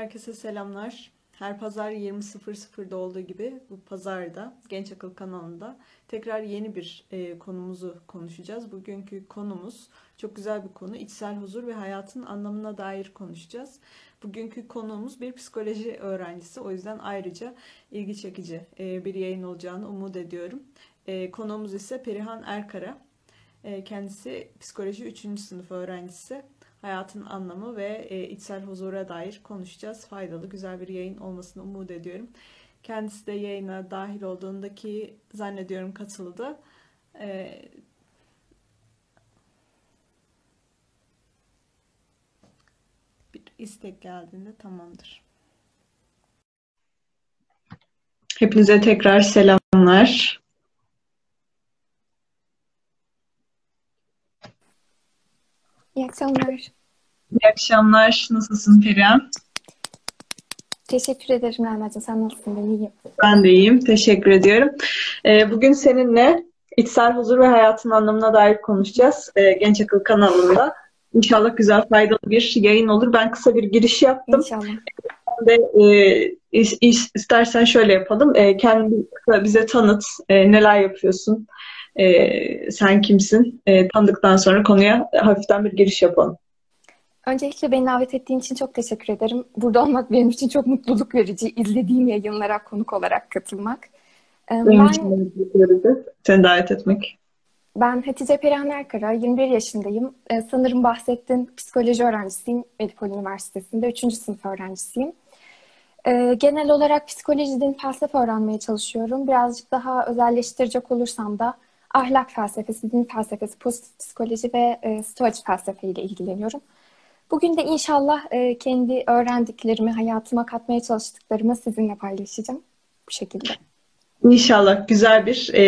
Herkese selamlar. Her pazar 20.00'da olduğu gibi bu pazarda Genç Akıl kanalında tekrar yeni bir e, konumuzu konuşacağız. Bugünkü konumuz çok güzel bir konu. İçsel huzur ve hayatın anlamına dair konuşacağız. Bugünkü konuğumuz bir psikoloji öğrencisi. O yüzden ayrıca ilgi çekici e, bir yayın olacağını umut ediyorum. E, konuğumuz ise Perihan Erkara. E, kendisi psikoloji 3. sınıf öğrencisi hayatın anlamı ve e, içsel huzura dair konuşacağız. Faydalı, güzel bir yayın olmasını umut ediyorum. Kendisi de yayına dahil olduğundaki zannediyorum katıldı. E, bir istek geldiğinde tamamdır. Hepinize tekrar selamlar. İyi akşamlar. İyi akşamlar. Nasılsın Perihan? Teşekkür ederim Rahmet'ciğim. Sen nasılsın? Ben iyiyim. Ben de iyiyim. Teşekkür ediyorum. Ee, bugün seninle içsel huzur ve hayatın anlamına dair konuşacağız. Ee, Genç Akıl kanalında. İnşallah güzel, faydalı bir yayın olur. Ben kısa bir giriş yaptım. İnşallah. De, e, istersen şöyle yapalım. E, kendi bize tanıt. E, neler yapıyorsun? E, sen kimsin? E, tanıdıktan sonra konuya hafiften bir giriş yapalım. Öncelikle beni davet ettiğin için çok teşekkür ederim. Burada olmak benim için çok mutluluk verici. İzlediğim yayınlara konuk olarak katılmak. Ee, benim ben, için seni davet etmek. Ben Hatice Perihan Erkara, 21 yaşındayım. Ee, sanırım bahsettiğin psikoloji öğrencisiyim Medipol Üniversitesi'nde. 3. sınıf öğrencisiyim. Ee, genel olarak psikolojiden felsefe öğrenmeye çalışıyorum. Birazcık daha özelleştirecek olursam da ahlak felsefesi, din felsefesi, pozitif psikoloji ve e, stoacı felsefe ile ilgileniyorum. Bugün de inşallah e, kendi öğrendiklerimi, hayatıma katmaya çalıştıklarımı sizinle paylaşacağım. Bu şekilde. İnşallah güzel bir e,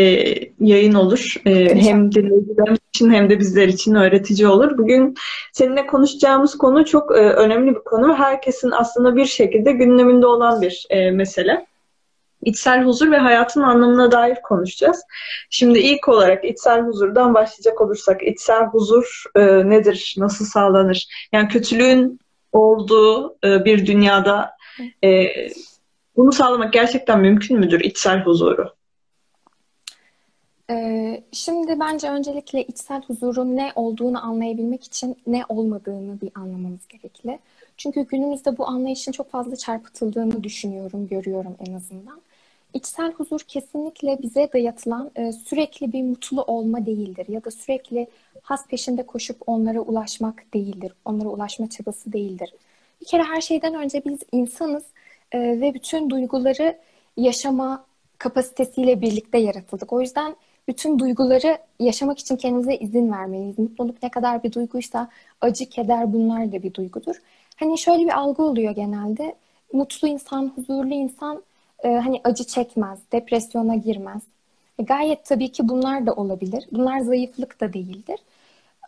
yayın olur. E, hem dinleyicilerimiz için hem de bizler için öğretici olur. Bugün seninle konuşacağımız konu çok e, önemli bir konu. Herkesin aslında bir şekilde gündeminde olan bir e, mesele içsel huzur ve hayatın anlamına dair konuşacağız. Şimdi ilk olarak içsel huzurdan başlayacak olursak içsel huzur e, nedir, nasıl sağlanır? Yani kötülüğün olduğu e, bir dünyada e, bunu sağlamak gerçekten mümkün müdür içsel huzuru? E, şimdi bence öncelikle içsel huzurun ne olduğunu anlayabilmek için ne olmadığını bir anlamamız gerekli. Çünkü günümüzde bu anlayışın çok fazla çarpıtıldığını düşünüyorum, görüyorum en azından. İçsel huzur kesinlikle bize dayatılan e, sürekli bir mutlu olma değildir ya da sürekli has peşinde koşup onlara ulaşmak değildir. Onlara ulaşma çabası değildir. Bir kere her şeyden önce biz insanız e, ve bütün duyguları yaşama kapasitesiyle birlikte yaratıldık. O yüzden bütün duyguları yaşamak için kendimize izin vermeliyiz. Mutluluk ne kadar bir duyguysa acı, keder bunlar da bir duygudur. Hani şöyle bir algı oluyor genelde. Mutlu insan, huzurlu insan e, hani acı çekmez, depresyona girmez. E, gayet tabii ki bunlar da olabilir. Bunlar zayıflık da değildir.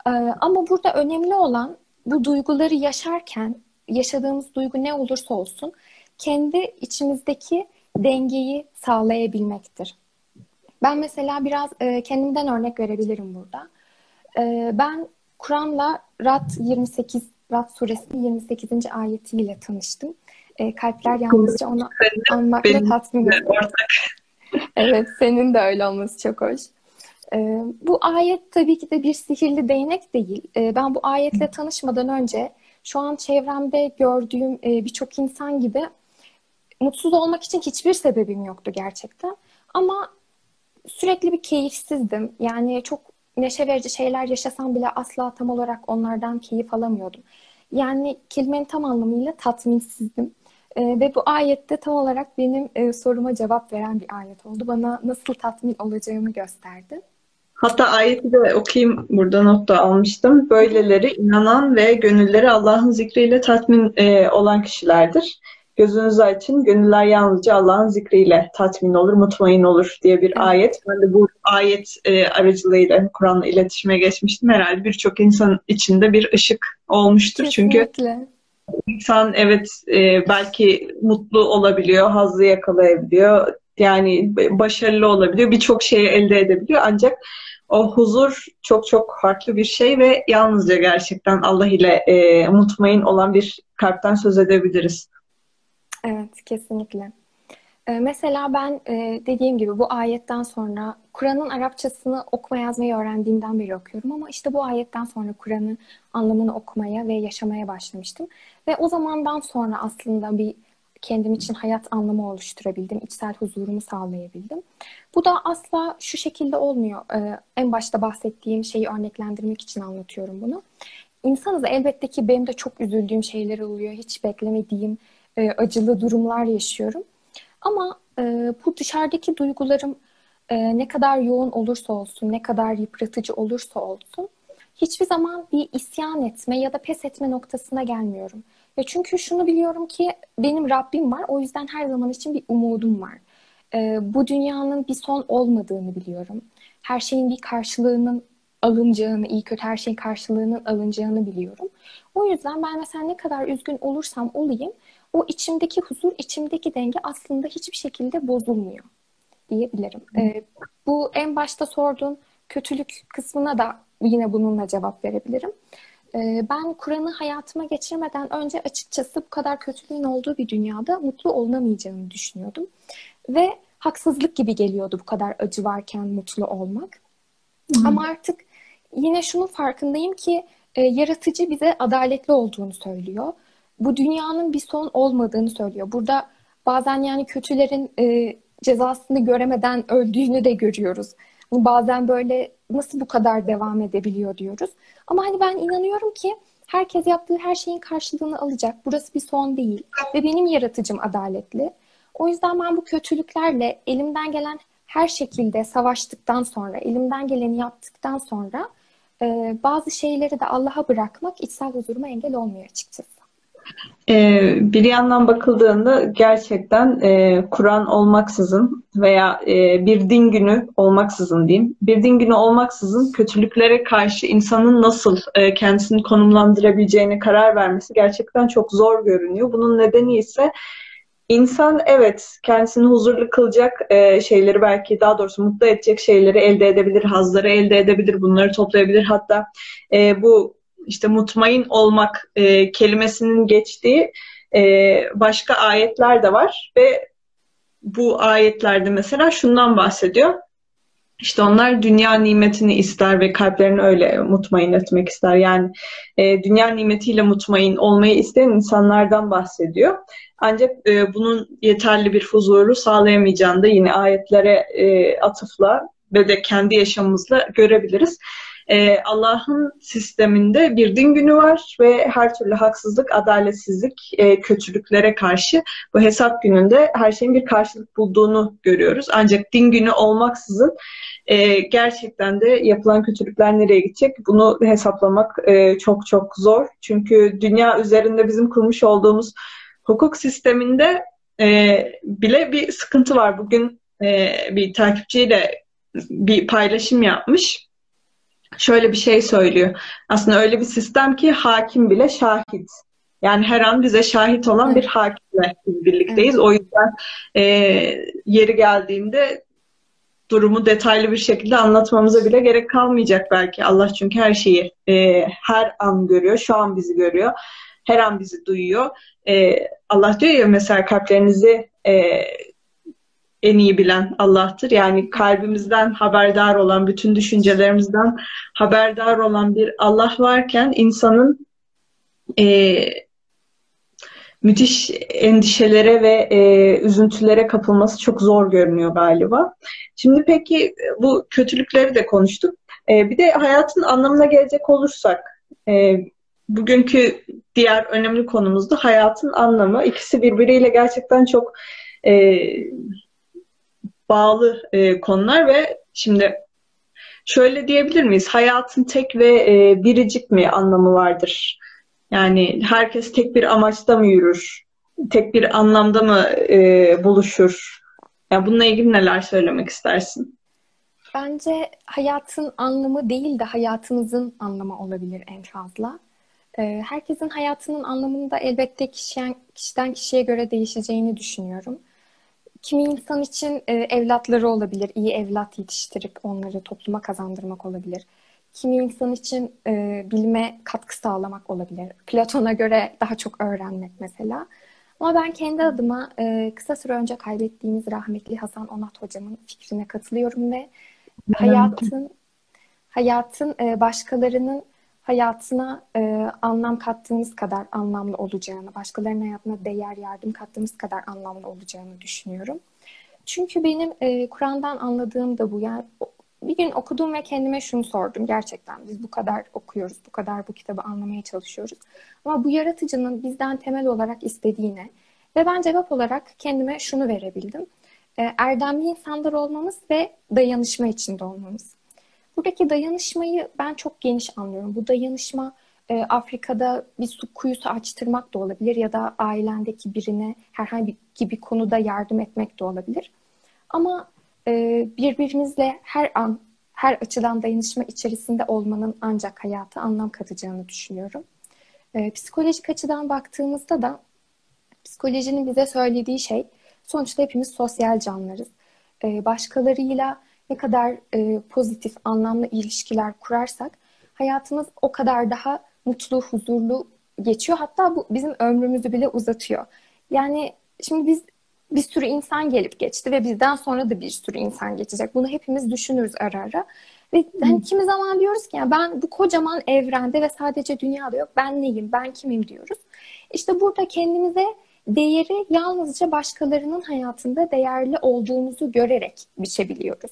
E, ama burada önemli olan bu duyguları yaşarken yaşadığımız duygu ne olursa olsun kendi içimizdeki dengeyi sağlayabilmektir. Ben mesela biraz kendimden örnek verebilirim burada. Ben Kur'an'la Rad 28 Rad suresinin 28. ayetiyle tanıştım. E, kalpler yalnızca onu anmakla tatmin ediyor. evet, senin de öyle olması çok hoş. E, bu ayet tabii ki de bir sihirli değnek değil. E, ben bu ayetle tanışmadan önce şu an çevremde gördüğüm e, birçok insan gibi mutsuz olmak için hiçbir sebebim yoktu gerçekten. Ama sürekli bir keyifsizdim. Yani çok neşe verici şeyler yaşasam bile asla tam olarak onlardan keyif alamıyordum. Yani kelimenin tam anlamıyla tatminsizdim. E, ve bu ayette tam olarak benim e, soruma cevap veren bir ayet oldu. Bana nasıl tatmin olacağımı gösterdi. Hatta ayeti de okuyayım burada notta almıştım. Böyleleri inanan ve gönülleri Allah'ın zikriyle tatmin e, olan kişilerdir. Gözünüzü açın, gönüller yalnızca Allah'ın zikriyle tatmin olur, mutmain olur diye bir evet. ayet. Ben de bu ayet e, aracılığıyla Kur'an'la iletişime geçmiştim. Herhalde birçok insan içinde bir ışık olmuştur. Kesinlikle. Çünkü İnsan evet e, belki mutlu olabiliyor, hazzı yakalayabiliyor. Yani başarılı olabiliyor, birçok şeyi elde edebiliyor. Ancak o huzur çok çok farklı bir şey ve yalnızca gerçekten Allah ile e, mutmain olan bir kalpten söz edebiliriz. Evet, kesinlikle. Ee, mesela ben e, dediğim gibi bu ayetten sonra Kur'an'ın Arapçasını okuma yazmayı öğrendiğimden beri okuyorum ama işte bu ayetten sonra Kur'an'ın anlamını okumaya ve yaşamaya başlamıştım. Ve o zamandan sonra aslında bir kendim için hayat anlamı oluşturabildim, içsel huzurumu sağlayabildim. Bu da asla şu şekilde olmuyor. Ee, en başta bahsettiğim şeyi örneklendirmek için anlatıyorum bunu. İnsanız elbette ki benim de çok üzüldüğüm şeyler oluyor. Hiç beklemediğim e, acılı durumlar yaşıyorum. Ama e, bu dışarıdaki duygularım e, ne kadar yoğun olursa olsun, ne kadar yıpratıcı olursa olsun hiçbir zaman bir isyan etme ya da pes etme noktasına gelmiyorum. Ya çünkü şunu biliyorum ki benim Rabbim var. O yüzden her zaman için bir umudum var. E, bu dünyanın bir son olmadığını biliyorum. Her şeyin bir karşılığının alınacağını, iyi kötü her şeyin karşılığının alınacağını biliyorum. O yüzden ben mesela ne kadar üzgün olursam olayım o içimdeki huzur, içimdeki denge aslında hiçbir şekilde bozulmuyor diyebilirim. Ee, bu en başta sorduğun kötülük kısmına da yine bununla cevap verebilirim. Ee, ben Kur'an'ı hayatıma geçirmeden önce açıkçası bu kadar kötülüğün olduğu bir dünyada mutlu olunamayacağını düşünüyordum. Ve haksızlık gibi geliyordu bu kadar acı varken mutlu olmak. Hmm. Ama artık yine şunun farkındayım ki e, yaratıcı bize adaletli olduğunu söylüyor bu dünyanın bir son olmadığını söylüyor. Burada bazen yani kötülerin e, cezasını göremeden öldüğünü de görüyoruz. Bazen böyle nasıl bu kadar devam edebiliyor diyoruz. Ama hani ben inanıyorum ki herkes yaptığı her şeyin karşılığını alacak. Burası bir son değil ve benim yaratıcım adaletli. O yüzden ben bu kötülüklerle elimden gelen her şekilde savaştıktan sonra, elimden geleni yaptıktan sonra e, bazı şeyleri de Allah'a bırakmak içsel huzuruma engel olmuyor açıkçası. Ee, bir yandan bakıldığında gerçekten e, Kur'an olmaksızın veya e, bir din günü olmaksızın diyeyim, bir din günü olmaksızın kötülüklere karşı insanın nasıl e, kendisini konumlandırabileceğine karar vermesi gerçekten çok zor görünüyor. Bunun nedeni ise insan evet kendisini huzurlu kılacak e, şeyleri belki daha doğrusu mutlu edecek şeyleri elde edebilir, hazları elde edebilir, bunları toplayabilir. Hatta e, bu işte mutmain olmak e, kelimesinin geçtiği e, başka ayetler de var ve bu ayetlerde mesela şundan bahsediyor. İşte onlar dünya nimetini ister ve kalplerini öyle mutmain etmek ister. Yani e, dünya nimetiyle mutmain olmayı isteyen insanlardan bahsediyor. Ancak e, bunun yeterli bir huzuru sağlayamayacağını da yine ayetlere e, atıfla ve de kendi yaşamımızla görebiliriz e, Allah'ın sisteminde bir din günü var ve her türlü haksızlık, adaletsizlik, e, kötülüklere karşı bu hesap gününde her şeyin bir karşılık bulduğunu görüyoruz. Ancak din günü olmaksızın e, gerçekten de yapılan kötülükler nereye gidecek bunu hesaplamak e, çok çok zor. Çünkü dünya üzerinde bizim kurmuş olduğumuz hukuk sisteminde e, bile bir sıkıntı var. Bugün e, bir takipçiyle bir paylaşım yapmış şöyle bir şey söylüyor. Aslında öyle bir sistem ki hakim bile şahit. Yani her an bize şahit olan evet. bir hakimle birlikteyiz. Evet. O yüzden e, yeri geldiğinde durumu detaylı bir şekilde anlatmamıza bile gerek kalmayacak belki. Allah çünkü her şeyi e, her an görüyor. Şu an bizi görüyor. Her an bizi duyuyor. E, Allah diyor ya mesela kalplerinizi e, en iyi bilen Allah'tır. Yani kalbimizden haberdar olan, bütün düşüncelerimizden haberdar olan bir Allah varken insanın e, müthiş endişelere ve e, üzüntülere kapılması çok zor görünüyor galiba. Şimdi peki bu kötülükleri de konuştuk. E, bir de hayatın anlamına gelecek olursak, e, bugünkü diğer önemli konumuz da hayatın anlamı. İkisi birbiriyle gerçekten çok e, bağlı e, konular ve şimdi şöyle diyebilir miyiz? Hayatın tek ve e, biricik mi anlamı vardır? Yani herkes tek bir amaçta mı yürür? Tek bir anlamda mı e, buluşur? Yani bununla ilgili neler söylemek istersin? Bence hayatın anlamı değil de hayatınızın anlamı olabilir en fazla. E, herkesin hayatının anlamında elbette kişiden, kişiden kişiye göre değişeceğini düşünüyorum. Kimi insan için e, evlatları olabilir, iyi evlat yetiştirip onları topluma kazandırmak olabilir. Kimi insan için e, bilime katkı sağlamak olabilir. Platon'a göre daha çok öğrenmek mesela. Ama ben kendi adıma e, kısa süre önce kaybettiğimiz rahmetli Hasan Onat hocamın fikrine katılıyorum ve hayatın hayatın e, başkalarının hayatına e, anlam kattığımız kadar anlamlı olacağını, başkalarının hayatına değer, yardım kattığımız kadar anlamlı olacağını düşünüyorum. Çünkü benim e, Kur'an'dan anladığım da bu. Yani bir gün okudum ve kendime şunu sordum. Gerçekten biz bu kadar okuyoruz, bu kadar bu kitabı anlamaya çalışıyoruz. Ama bu yaratıcının bizden temel olarak istediğine ve ben cevap olarak kendime şunu verebildim. E, erdemli insanlar olmamız ve dayanışma içinde olmamız. Buradaki dayanışmayı ben çok geniş anlıyorum. Bu dayanışma e, Afrika'da bir su kuyusu açtırmak da olabilir ya da ailendeki birine herhangi bir konuda yardım etmek de olabilir. Ama e, birbirimizle her an, her açıdan dayanışma içerisinde olmanın ancak hayata anlam katacağını düşünüyorum. E, psikolojik açıdan baktığımızda da psikolojinin bize söylediği şey sonuçta hepimiz sosyal canlılarız. E, başkalarıyla ne kadar e, pozitif, anlamlı ilişkiler kurarsak hayatımız o kadar daha mutlu, huzurlu geçiyor. Hatta bu bizim ömrümüzü bile uzatıyor. Yani şimdi biz bir sürü insan gelip geçti ve bizden sonra da bir sürü insan geçecek. Bunu hepimiz düşünürüz ara ara. Ve hani kimi zaman diyoruz ki ya ben bu kocaman evrende ve sadece dünyada yok. Ben neyim? Ben kimim diyoruz. İşte burada kendimize değeri yalnızca başkalarının hayatında değerli olduğumuzu görerek biçebiliyoruz.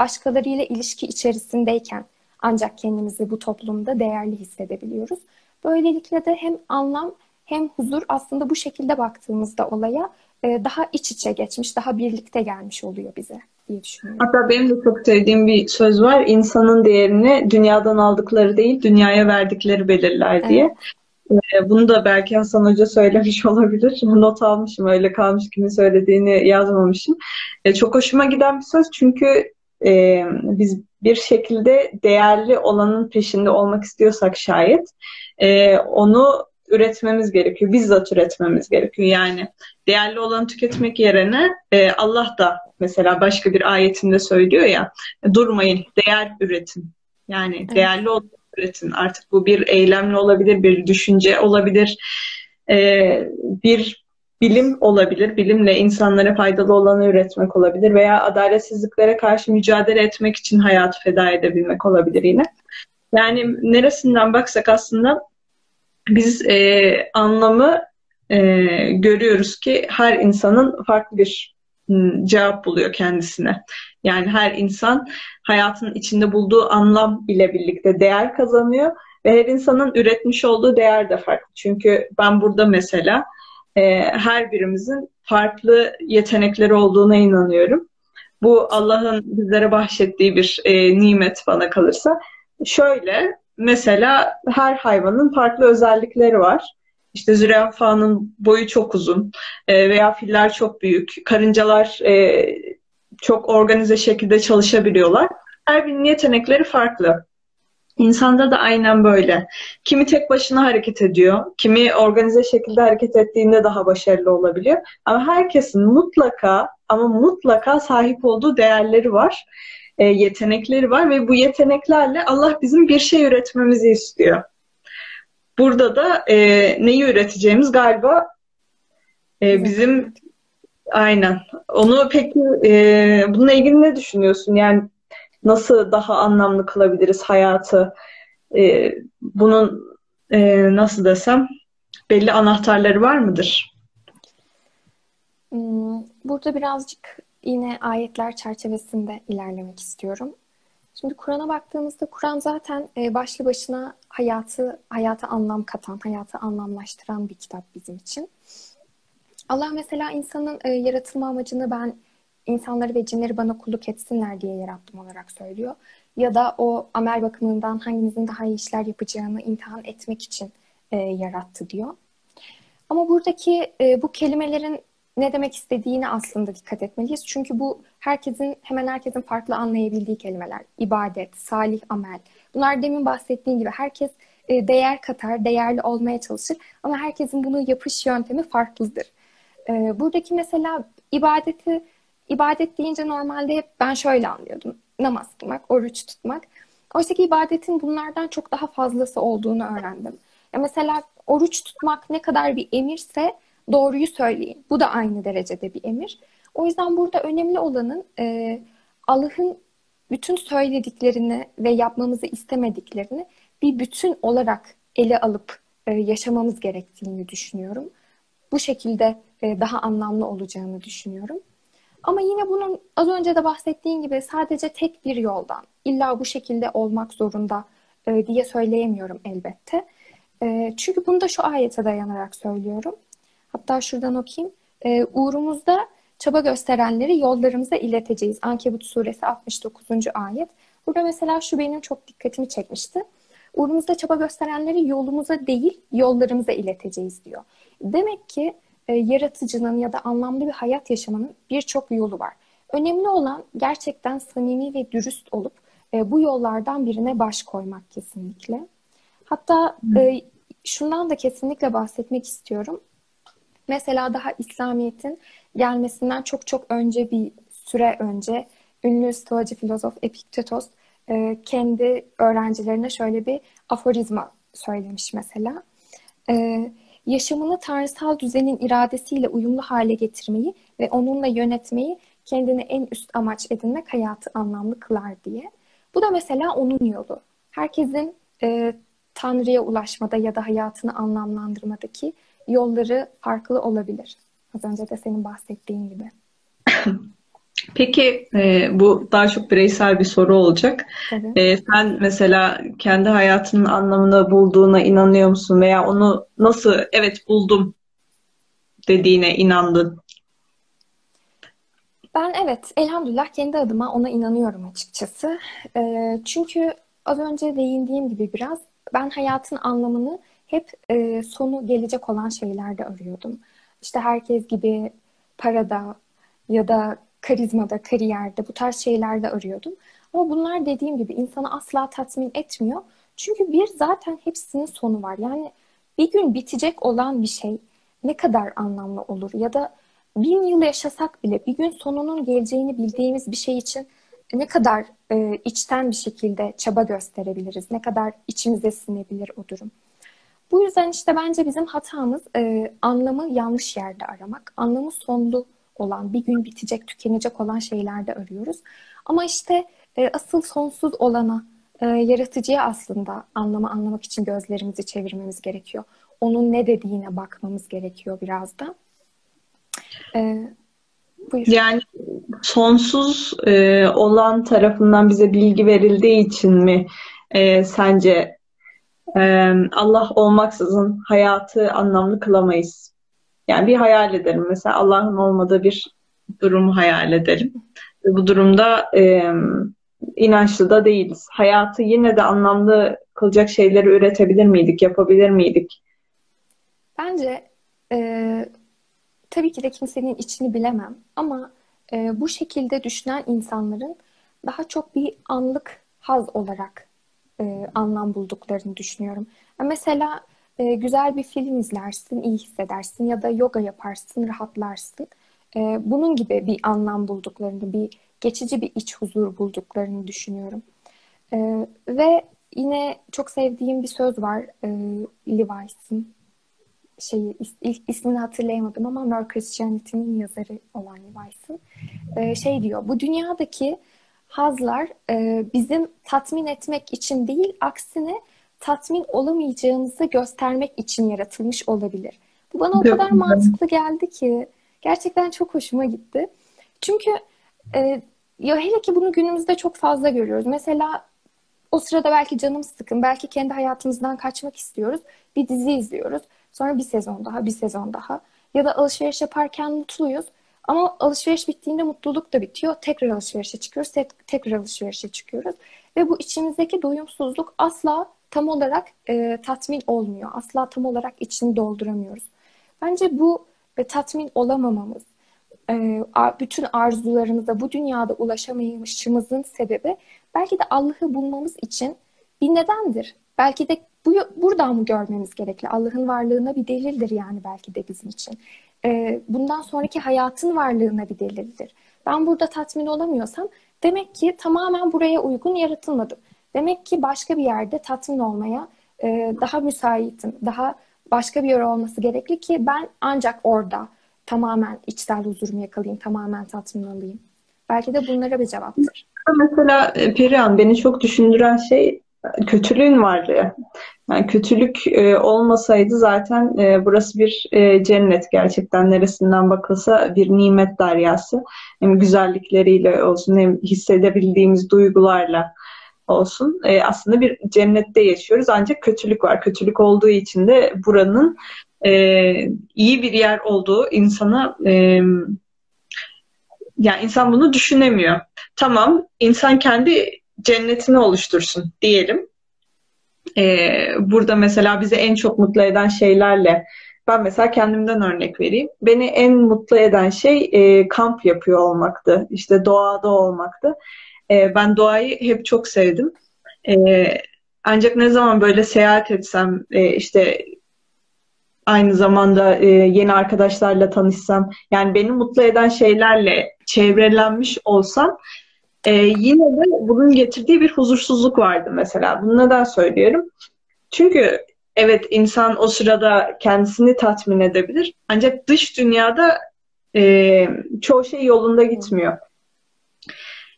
Başkalarıyla ilişki içerisindeyken ancak kendimizi bu toplumda değerli hissedebiliyoruz. Böylelikle de hem anlam hem huzur aslında bu şekilde baktığımızda olaya e, daha iç içe geçmiş, daha birlikte gelmiş oluyor bize diye düşünüyorum. Hatta benim de çok sevdiğim bir söz var. İnsanın değerini dünyadan aldıkları değil, dünyaya verdikleri belirler diye. Evet. Bunu da belki Hasan Hoca söylemiş olabilir. Not almışım, öyle kalmış kimin söylediğini yazmamışım. E, çok hoşuma giden bir söz çünkü e, biz bir şekilde değerli olanın peşinde olmak istiyorsak şayet e, onu üretmemiz gerekiyor. Bizzat üretmemiz gerekiyor. Yani değerli olanı tüketmek yerine e, Allah da mesela başka bir ayetinde söylüyor ya durmayın, değer üretin. Yani evet. değerli olanı üretin. Artık bu bir eylemle olabilir, bir düşünce olabilir, e, bir bilim olabilir. Bilimle insanlara faydalı olanı üretmek olabilir veya adaletsizliklere karşı mücadele etmek için hayatı feda edebilmek olabilir yine. Yani neresinden baksak aslında biz e, anlamı e, görüyoruz ki her insanın farklı bir cevap buluyor kendisine. Yani her insan hayatın içinde bulduğu anlam ile birlikte değer kazanıyor ve her insanın üretmiş olduğu değer de farklı. Çünkü ben burada mesela e, her birimizin farklı yetenekleri olduğuna inanıyorum. Bu Allah'ın bizlere bahşettiği bir e, nimet bana kalırsa. Şöyle mesela her hayvanın farklı özellikleri var. İşte zürafanın boyu çok uzun e, veya filler çok büyük. Karıncalar e, çok organize şekilde çalışabiliyorlar. Her birinin yetenekleri farklı. İnsanda da aynen böyle. Kimi tek başına hareket ediyor, kimi organize şekilde hareket ettiğinde daha başarılı olabiliyor. Ama herkesin mutlaka ama mutlaka sahip olduğu değerleri var, e, yetenekleri var ve bu yeteneklerle Allah bizim bir şey üretmemizi istiyor. Burada da e, neyi üreteceğimiz galiba e, bizim aynen. Onu peki e, bununla ilgili ne düşünüyorsun? Yani nasıl daha anlamlı kılabiliriz hayatı? E, bunun e, nasıl desem belli anahtarları var mıdır? Hmm, burada birazcık yine ayetler çerçevesinde ilerlemek istiyorum. Şimdi Kur'an'a baktığımızda Kur'an zaten e, başlı başına hayatı hayata anlam katan, hayatı anlamlaştıran bir kitap bizim için. Allah mesela insanın e, yaratılma amacını ben insanları ve cinleri bana kulluk etsinler diye yarattım olarak söylüyor. Ya da o amel bakımından hangimizin daha iyi işler yapacağını imtihan etmek için e, yarattı diyor. Ama buradaki e, bu kelimelerin ne demek istediğini aslında dikkat etmeliyiz. Çünkü bu herkesin, hemen herkesin farklı anlayabildiği kelimeler. İbadet, salih amel. Bunlar demin bahsettiğim gibi herkes e, değer katar, değerli olmaya çalışır. Ama herkesin bunu yapış yöntemi farklıdır. E, buradaki mesela ibadeti İbadet deyince normalde hep ben şöyle anlıyordum. Namaz kılmak, oruç tutmak. Oysa ki ibadetin bunlardan çok daha fazlası olduğunu öğrendim. Ya mesela oruç tutmak ne kadar bir emirse doğruyu söyleyin. Bu da aynı derecede bir emir. O yüzden burada önemli olanın e, Allah'ın bütün söylediklerini ve yapmamızı istemediklerini bir bütün olarak ele alıp e, yaşamamız gerektiğini düşünüyorum. Bu şekilde e, daha anlamlı olacağını düşünüyorum. Ama yine bunun az önce de bahsettiğim gibi sadece tek bir yoldan illa bu şekilde olmak zorunda e, diye söyleyemiyorum elbette. E, çünkü bunu da şu ayete dayanarak söylüyorum. Hatta şuradan okuyayım. E, uğrumuzda çaba gösterenleri yollarımıza ileteceğiz. Ankebut suresi 69. ayet. Burada mesela şu benim çok dikkatimi çekmişti. Uğrumuzda çaba gösterenleri yolumuza değil yollarımıza ileteceğiz diyor. Demek ki e, yaratıcının ya da anlamlı bir hayat yaşamanın birçok yolu var. Önemli olan gerçekten samimi ve dürüst olup e, bu yollardan birine baş koymak kesinlikle. Hatta e, şundan da kesinlikle bahsetmek istiyorum. Mesela daha İslamiyet'in gelmesinden çok çok önce bir süre önce ünlü stoacı filozof Epiktetos e, kendi öğrencilerine şöyle bir aforizma söylemiş mesela. E, yaşamını tanrısal düzenin iradesiyle uyumlu hale getirmeyi ve onunla yönetmeyi kendine en üst amaç edinmek hayatı anlamlı kılar diye. Bu da mesela onun yolu. Herkesin e, Tanrı'ya ulaşmada ya da hayatını anlamlandırmadaki yolları farklı olabilir. Az önce de senin bahsettiğin gibi. Peki e, bu daha çok bireysel bir soru olacak. E, sen mesela kendi hayatının anlamını bulduğuna inanıyor musun veya onu nasıl evet buldum dediğine inandın? Ben evet elhamdülillah kendi adıma ona inanıyorum açıkçası. E, çünkü az önce değindiğim gibi biraz ben hayatın anlamını hep e, sonu gelecek olan şeylerde arıyordum. İşte herkes gibi parada ya da karizmada, kariyerde bu tarz şeylerde arıyordum. Ama bunlar dediğim gibi insanı asla tatmin etmiyor. Çünkü bir zaten hepsinin sonu var. Yani bir gün bitecek olan bir şey ne kadar anlamlı olur ya da bin yıl yaşasak bile bir gün sonunun geleceğini bildiğimiz bir şey için ne kadar e, içten bir şekilde çaba gösterebiliriz, ne kadar içimize sinebilir o durum. Bu yüzden işte bence bizim hatamız e, anlamı yanlış yerde aramak, anlamı sonlu olan, bir gün bitecek, tükenecek olan şeylerde arıyoruz. Ama işte e, asıl sonsuz olana, e, yaratıcıya aslında anlamı anlamak için gözlerimizi çevirmemiz gerekiyor. Onun ne dediğine bakmamız gerekiyor biraz da. E, buyur. Yani sonsuz e, olan tarafından bize bilgi verildiği için mi e, sence e, Allah olmaksızın hayatı anlamlı kılamayız? Yani bir hayal edelim. Mesela Allah'ın olmadığı bir durumu hayal edelim. Ve bu durumda e, inançlı da değiliz. Hayatı yine de anlamlı kılacak şeyleri üretebilir miydik, yapabilir miydik? Bence e, tabii ki de kimsenin içini bilemem ama e, bu şekilde düşünen insanların daha çok bir anlık haz olarak e, anlam bulduklarını düşünüyorum. mesela e, güzel bir film izlersin, iyi hissedersin ya da yoga yaparsın, rahatlarsın. E, bunun gibi bir anlam bulduklarını, bir geçici bir iç huzur bulduklarını düşünüyorum. E, ve yine çok sevdiğim bir söz var e, Levi's'in şeyi ilk ismini hatırlayamadım ama More Christianity'nin yazarı olan Levi's'in e, şey diyor bu dünyadaki hazlar e, bizim tatmin etmek için değil aksine tatmin olamayacağımızı göstermek için yaratılmış olabilir. Bu bana o kadar mantıklı geldi ki gerçekten çok hoşuma gitti. Çünkü e, ya hele ki bunu günümüzde çok fazla görüyoruz. Mesela o sırada belki canım sıkın, belki kendi hayatımızdan kaçmak istiyoruz. Bir dizi izliyoruz. Sonra bir sezon daha, bir sezon daha. Ya da alışveriş yaparken mutluyuz. Ama alışveriş bittiğinde mutluluk da bitiyor. Tekrar alışverişe çıkıyoruz, tek, tekrar alışverişe çıkıyoruz. Ve bu içimizdeki doyumsuzluk asla tam olarak e, tatmin olmuyor. Asla tam olarak içini dolduramıyoruz. Bence bu e, tatmin olamamamız, e, bütün arzularımıza bu dünyada ulaşamayışımızın sebebi belki de Allah'ı bulmamız için bir nedendir. Belki de bu buradan mı görmemiz gerekli? Allah'ın varlığına bir delildir yani belki de bizim için. E, bundan sonraki hayatın varlığına bir delildir. Ben burada tatmin olamıyorsam demek ki tamamen buraya uygun yaratılmadım. Demek ki başka bir yerde tatmin olmaya e, daha müsaitim, daha başka bir yer olması gerekli ki ben ancak orada tamamen içsel huzurumu yakalayayım, tamamen tatmin alayım. Belki de bunlara bir cevaptır. Mesela e, Perihan beni çok düşündüren şey kötülüğün varlığı. Yani kötülük e, olmasaydı zaten e, burası bir e, cennet gerçekten neresinden bakılsa bir nimet deryası. Hem güzellikleriyle olsun hem hissedebildiğimiz duygularla olsun. E, aslında bir cennette yaşıyoruz ancak kötülük var. Kötülük olduğu için de buranın e, iyi bir yer olduğu insana e, yani insan bunu düşünemiyor. Tamam, insan kendi cennetini oluştursun diyelim. Ee, burada mesela bizi en çok mutlu eden şeylerle ben mesela kendimden örnek vereyim. Beni en mutlu eden şey e, kamp yapıyor olmaktı. İşte doğada olmaktı. E, ben doğayı hep çok sevdim. E, ancak ne zaman böyle seyahat etsem, e, işte aynı zamanda e, yeni arkadaşlarla tanışsam, yani beni mutlu eden şeylerle çevrelenmiş olsam e, yine de bunun getirdiği bir huzursuzluk vardı mesela. Bunu neden söylüyorum? Çünkü evet insan o sırada kendisini tatmin edebilir. Ancak dış dünyada çoğu şey yolunda gitmiyor.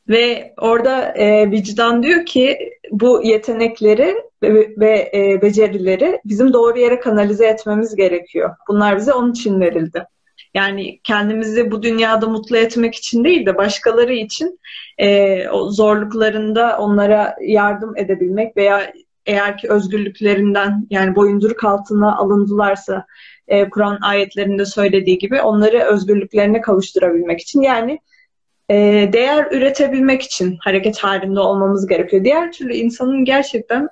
Ve orada e, vicdan diyor ki bu yetenekleri ve, ve e, becerileri bizim doğru yere kanalize etmemiz gerekiyor. Bunlar bize onun için verildi. Yani kendimizi bu dünyada mutlu etmek için değil de başkaları için e, o zorluklarında onlara yardım edebilmek veya eğer ki özgürlüklerinden yani boyunduruk altına alındılarsa e, Kur'an ayetlerinde söylediği gibi onları özgürlüklerine kavuşturabilmek için yani e, değer üretebilmek için hareket halinde olmamız gerekiyor. Diğer türlü insanın gerçekten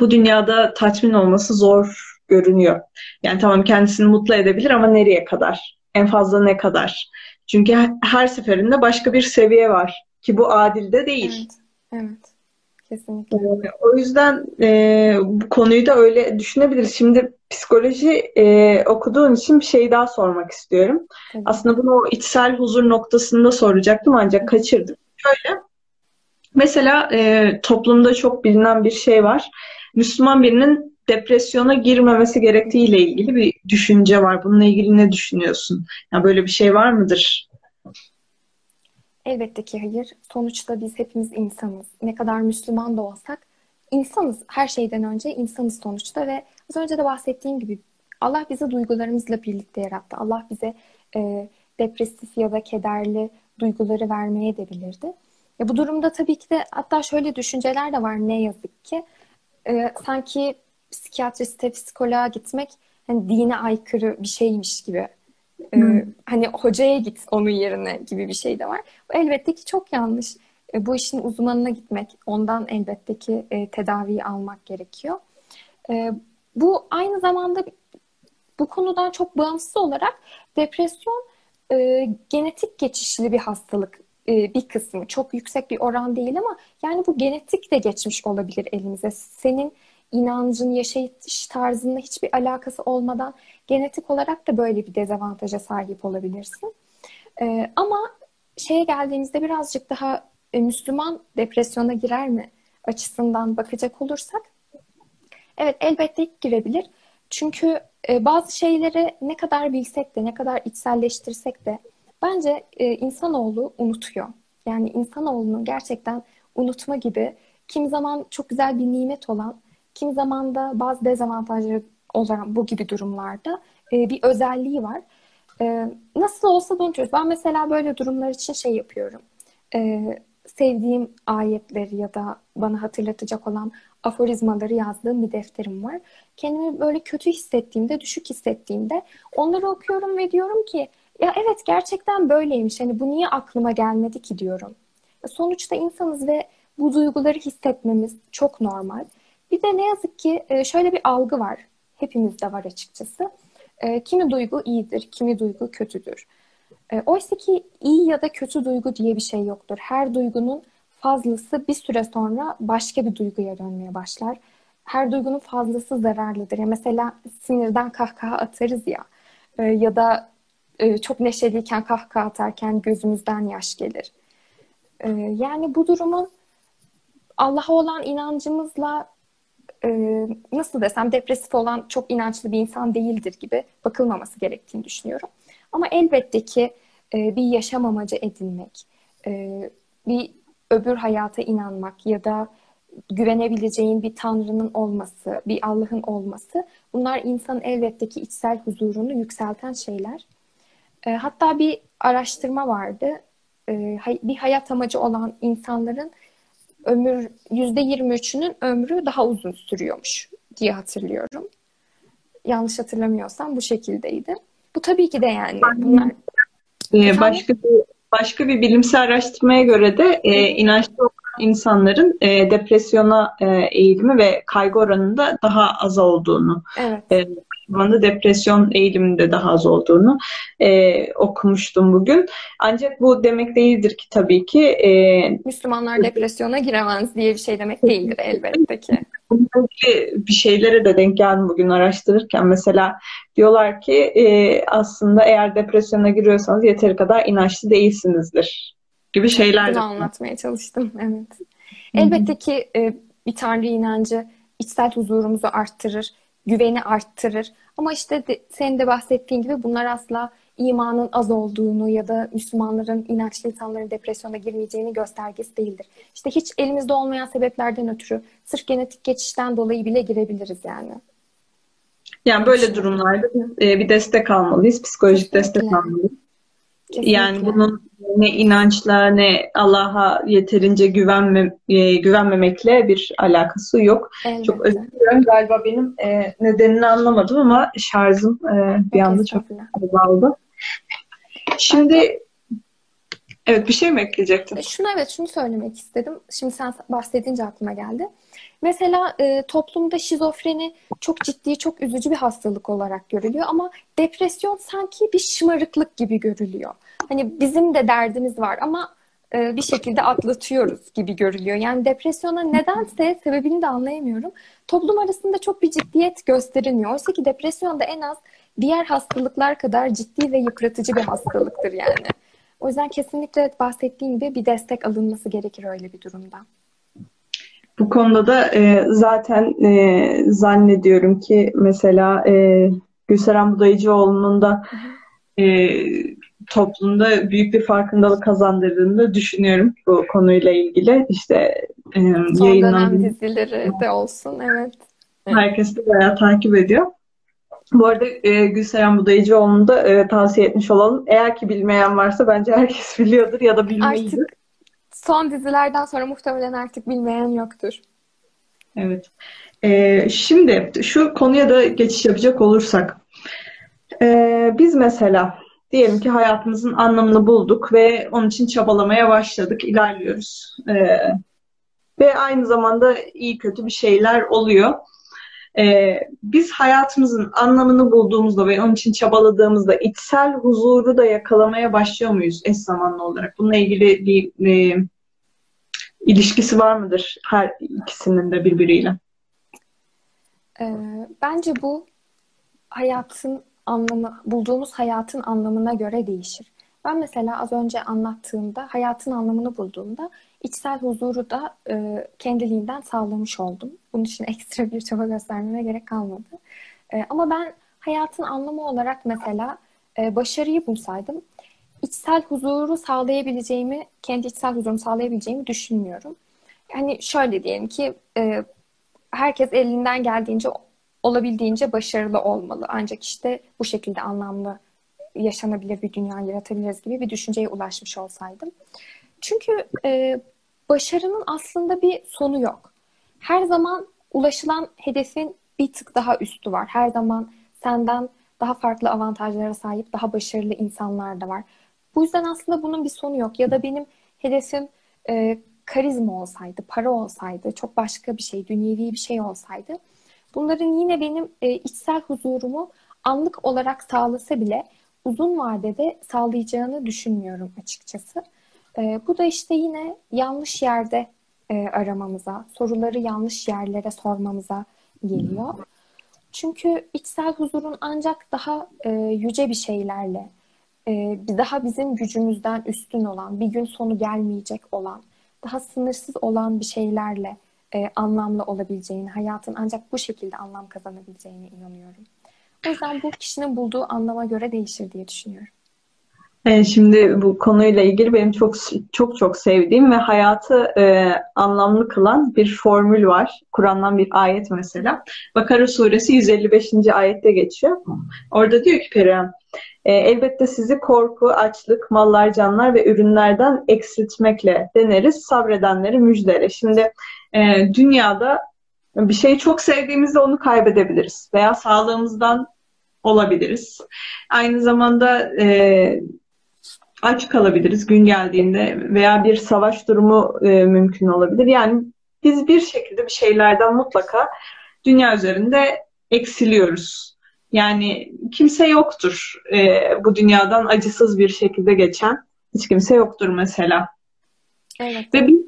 bu dünyada tatmin olması zor görünüyor. Yani tamam kendisini mutlu edebilir ama nereye kadar? En fazla ne kadar? Çünkü her seferinde başka bir seviye var ki bu adil de değil. Evet, evet. Kesinlikle. O yüzden e, bu konuyu da öyle düşünebiliriz. Şimdi psikoloji e, okuduğun için bir şey daha sormak istiyorum. Tabii. Aslında bunu o içsel huzur noktasında soracaktım ancak kaçırdım. Şöyle, mesela e, toplumda çok bilinen bir şey var. Müslüman birinin depresyona girmemesi gerektiğiyle ilgili bir düşünce var. Bununla ilgili ne düşünüyorsun? Yani böyle bir şey var mıdır? Elbette ki hayır. Sonuçta biz hepimiz insanız. Ne kadar Müslüman da olsak insanız. Her şeyden önce insanız sonuçta ve az önce de bahsettiğim gibi Allah bizi duygularımızla birlikte yarattı. Allah bize e, depresif ya da kederli duyguları vermeye de bilirdi. Ya bu durumda tabii ki de hatta şöyle düşünceler de var ne yazık ki. E, sanki psikiyatriste, psikoloğa gitmek hani dine aykırı bir şeymiş gibi. Ee, hani hocaya git onun yerine gibi bir şey de var. Elbette ki çok yanlış. Ee, bu işin uzmanına gitmek, ondan elbette ki e, tedaviyi almak gerekiyor. Ee, bu aynı zamanda bu konudan çok bağımsız olarak depresyon e, genetik geçişli bir hastalık e, bir kısmı. Çok yüksek bir oran değil ama yani bu genetik de geçmiş olabilir elimize. Senin inancın, yaşayış tarzında hiçbir alakası olmadan genetik olarak da böyle bir dezavantaja sahip olabilirsin. Ee, ama şeye geldiğimizde birazcık daha e, Müslüman depresyona girer mi açısından bakacak olursak evet elbette girebilir. Çünkü e, bazı şeyleri ne kadar bilsek de ne kadar içselleştirsek de bence e, insanoğlu unutuyor. Yani insanoğlunun gerçekten unutma gibi kim zaman çok güzel bir nimet olan Kim zaman da bazı dezavantajları olan bu gibi durumlarda e, bir özelliği var. E, nasıl olsa da unutuyoruz. Ben mesela böyle durumlar için şey yapıyorum. E, sevdiğim ayetleri ya da bana hatırlatacak olan aforizmaları yazdığım bir defterim var. Kendimi böyle kötü hissettiğimde, düşük hissettiğimde onları okuyorum ve diyorum ki ya evet gerçekten böyleymiş. Hani bu niye aklıma gelmedi ki diyorum. Sonuçta insanız ve bu duyguları hissetmemiz çok normal. Bir de ne yazık ki e, şöyle bir algı var. Hepimizde var açıkçası. E, kimi duygu iyidir, kimi duygu kötüdür. E, oysa ki iyi ya da kötü duygu diye bir şey yoktur. Her duygunun fazlası bir süre sonra başka bir duyguya dönmeye başlar. Her duygunun fazlası zararlıdır. Ya mesela sinirden kahkaha atarız ya ya da çok neşeliyken kahkaha atarken gözümüzden yaş gelir. Yani bu durumun Allah'a olan inancımızla nasıl desem depresif olan çok inançlı bir insan değildir gibi bakılmaması gerektiğini düşünüyorum. Ama elbette ki e, bir yaşam amacı edinmek, e, bir öbür hayata inanmak ya da güvenebileceğin bir tanrının olması, bir Allah'ın olması bunlar insanın elbette ki içsel huzurunu yükselten şeyler. E, hatta bir araştırma vardı. E, bir hayat amacı olan insanların ömür yüzde 23'ünün ömrü daha uzun sürüyormuş diye hatırlıyorum. Yanlış hatırlamıyorsam bu şekildeydi. Bu tabii ki de yani bunlar ee, başka bir başka bir bilimsel araştırmaya göre de e, inançlı olan insanların e, depresyona e, eğilimi ve kaygı oranında daha az olduğunu evet. e, zamanda depresyon eğiliminde daha az olduğunu e, okumuştum bugün. Ancak bu demek değildir ki tabii ki. E, Müslümanlar depresyona giremez diye bir şey demek değildir elbette ki. bir şeylere de denk geldim bugün araştırırken. Mesela diyorlar ki e, aslında eğer depresyona giriyorsanız yeteri kadar inançlı değilsinizdir gibi şeyler. Bunu anlatmaya çalıştım. Evet. Elbette ki e, bir tanrı inancı içsel huzurumuzu arttırır güveni arttırır. Ama işte de, senin de bahsettiğin gibi bunlar asla imanın az olduğunu ya da Müslümanların, inançlı insanların depresyona girmeyeceğini göstergesi değildir. İşte hiç elimizde olmayan sebeplerden ötürü sırf genetik geçişten dolayı bile girebiliriz yani. Yani böyle durumlarda e, bir destek almalıyız, psikolojik Kesinlikle. destek almalıyız. Kesinlikle. Yani bunun ne inançla ne Allah'a yeterince güvenme, e, güvenmemekle bir alakası yok. Elbette. Çok özür dilerim. Galiba benim e, nedenini anlamadım ama şarjım e, bir anda çok azaldı. Şimdi evet bir şey mi ekleyecektin? E, şunu evet şunu söylemek istedim. Şimdi sen bahsedince aklıma geldi. Mesela e, toplumda şizofreni çok ciddi, çok üzücü bir hastalık olarak görülüyor ama depresyon sanki bir şımarıklık gibi görülüyor. Hani bizim de derdimiz var ama e, bir şekilde atlatıyoruz gibi görülüyor. Yani depresyona nedense sebebini de anlayamıyorum. Toplum arasında çok bir ciddiyet gösterilmiyor. Oysa ki depresyon da en az diğer hastalıklar kadar ciddi ve yıpratıcı bir hastalıktır yani. O yüzden kesinlikle bahsettiğim gibi bir destek alınması gerekir öyle bir durumda. Bu konuda da e, zaten e, zannediyorum ki mesela e, Gülseren Budayıcıoğlu'nun da e, toplumda büyük bir farkındalık kazandırdığını da düşünüyorum bu konuyla ilgili. İşte e, Son yayınlanan dönem dizileri de olsun, evet. Herkes de bayağı takip ediyor. Bu arada e, Gülseren Budayıcıoğlu'nu da e, tavsiye etmiş olalım. Eğer ki bilmeyen varsa bence herkes biliyordur ya da bilmelidir. Artık son dizilerden sonra muhtemelen artık bilmeyen yoktur. Evet. Ee, şimdi şu konuya da geçiş yapacak olursak. Ee, biz mesela diyelim ki hayatımızın anlamını bulduk ve onun için çabalamaya başladık, ilerliyoruz. Ee, ve aynı zamanda iyi kötü bir şeyler oluyor. Ee, biz hayatımızın anlamını bulduğumuzda ve onun için çabaladığımızda içsel huzuru da yakalamaya başlıyor muyuz eş zamanlı olarak? Bununla ilgili bir e, ilişkisi var mıdır her ikisinin de birbiriyle? Ee, bence bu hayatın anlamı, bulduğumuz hayatın anlamına göre değişir. Ben mesela az önce anlattığımda hayatın anlamını bulduğumda içsel huzuru da e, kendiliğinden sağlamış oldum. Bunun için ekstra bir çaba göstermeme gerek kalmadı. E, ama ben hayatın anlamı olarak mesela e, başarıyı bulsaydım içsel huzuru sağlayabileceğimi, kendi içsel huzurumu sağlayabileceğimi düşünmüyorum. Yani şöyle diyelim ki e, herkes elinden geldiğince olabildiğince başarılı olmalı. Ancak işte bu şekilde anlamlı yaşanabilir bir dünya yaratabiliriz gibi bir düşünceye ulaşmış olsaydım. Çünkü e, başarının aslında bir sonu yok. Her zaman ulaşılan hedefin bir tık daha üstü var. Her zaman senden daha farklı avantajlara sahip, daha başarılı insanlar da var. Bu yüzden aslında bunun bir sonu yok. Ya da benim hedefim e, karizma olsaydı, para olsaydı, çok başka bir şey, dünyevi bir şey olsaydı bunların yine benim e, içsel huzurumu anlık olarak sağlasa bile uzun vadede sağlayacağını düşünmüyorum açıkçası. E, bu da işte yine yanlış yerde e, aramamıza, soruları yanlış yerlere sormamıza geliyor. Çünkü içsel huzurun ancak daha e, yüce bir şeylerle, e, daha bizim gücümüzden üstün olan, bir gün sonu gelmeyecek olan, daha sınırsız olan bir şeylerle e, anlamlı olabileceğini, hayatın ancak bu şekilde anlam kazanabileceğine inanıyorum. O yüzden bu kişinin bulduğu anlama göre değişir diye düşünüyorum. E, şimdi bu konuyla ilgili benim çok çok çok sevdiğim ve hayatı e, anlamlı kılan bir formül var. Kur'an'dan bir ayet mesela. Bakara suresi 155. ayette geçiyor. Orada diyor ki Perihan, e, elbette sizi korku, açlık, mallar, canlar ve ürünlerden eksiltmekle deneriz. Sabredenleri müjdele. Şimdi e, dünyada bir şeyi çok sevdiğimizde onu kaybedebiliriz. Veya sağlığımızdan olabiliriz. Aynı zamanda e, aç kalabiliriz gün geldiğinde veya bir savaş durumu e, mümkün olabilir. Yani biz bir şekilde bir şeylerden mutlaka dünya üzerinde eksiliyoruz. Yani kimse yoktur e, bu dünyadan acısız bir şekilde geçen. Hiç kimse yoktur mesela. Evet. Ve bir,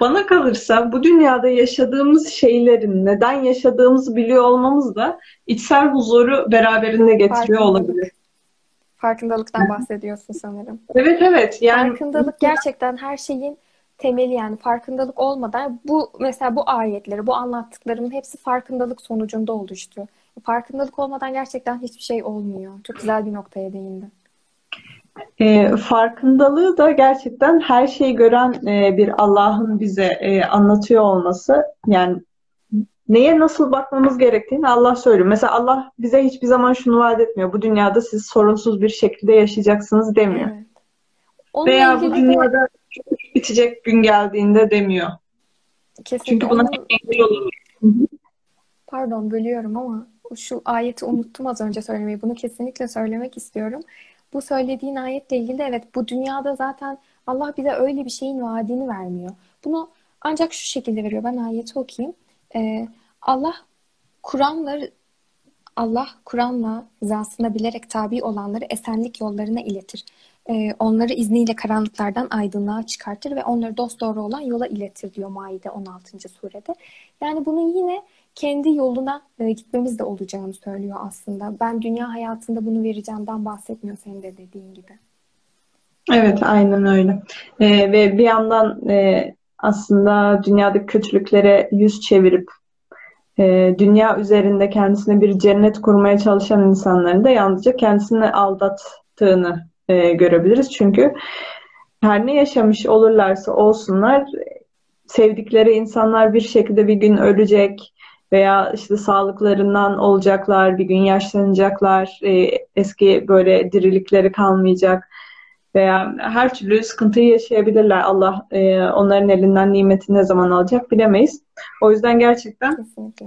bana kalırsa bu dünyada yaşadığımız şeylerin neden yaşadığımızı biliyor olmamız da içsel huzuru beraberinde getiriyor olabilir. Farkındalıktan bahsediyorsun sanırım. Evet evet. Yani farkındalık gerçekten her şeyin temeli yani farkındalık olmadan bu mesela bu ayetleri, bu anlattıklarımın hepsi farkındalık sonucunda oluştu. Farkındalık olmadan gerçekten hiçbir şey olmuyor. Çok güzel bir noktaya değindin. E, farkındalığı da gerçekten her şeyi gören e, bir Allah'ın bize e, anlatıyor olması yani neye nasıl bakmamız gerektiğini Allah söylüyor. Mesela Allah bize hiçbir zaman şunu vaat etmiyor. Bu dünyada siz sorunsuz bir şekilde yaşayacaksınız demiyor. Evet. Veya bu dünyada de... bitecek gün geldiğinde demiyor. Kesinlikle. Çünkü buna Onun... engel olamıyor. Pardon bölüyorum ama şu ayeti unuttum az önce söylemeyi. Bunu kesinlikle söylemek istiyorum. Bu söylediğin ayetle ilgili evet bu dünyada zaten Allah bize öyle bir şeyin vaadini vermiyor. Bunu ancak şu şekilde veriyor. Ben ayeti okuyayım. Ee, Allah Kur'an'la Allah Kur'an'la rızasına bilerek tabi olanları esenlik yollarına iletir. Ee, onları izniyle karanlıklardan aydınlığa çıkartır ve onları dosdoğru olan yola iletir diyor Maide 16. surede. Yani bunun yine kendi yoluna e, gitmemiz de olacağını söylüyor aslında. Ben dünya hayatında bunu vereceğimden bahsetmiyor senin de dediğin gibi. Evet, aynen öyle. Ee, ve bir yandan e, aslında dünyadaki kötülüklere yüz çevirip e, dünya üzerinde kendisine bir cennet kurmaya çalışan insanların da yalnızca kendisini aldattığını e, görebiliriz. Çünkü her ne yaşamış olurlarsa olsunlar sevdikleri insanlar bir şekilde bir gün ölecek veya işte sağlıklarından olacaklar, bir gün yaşlanacaklar, e, eski böyle dirilikleri kalmayacak veya her türlü sıkıntıyı yaşayabilirler. Allah e, onların elinden nimeti ne zaman alacak bilemeyiz. O yüzden gerçekten Kesinlikle.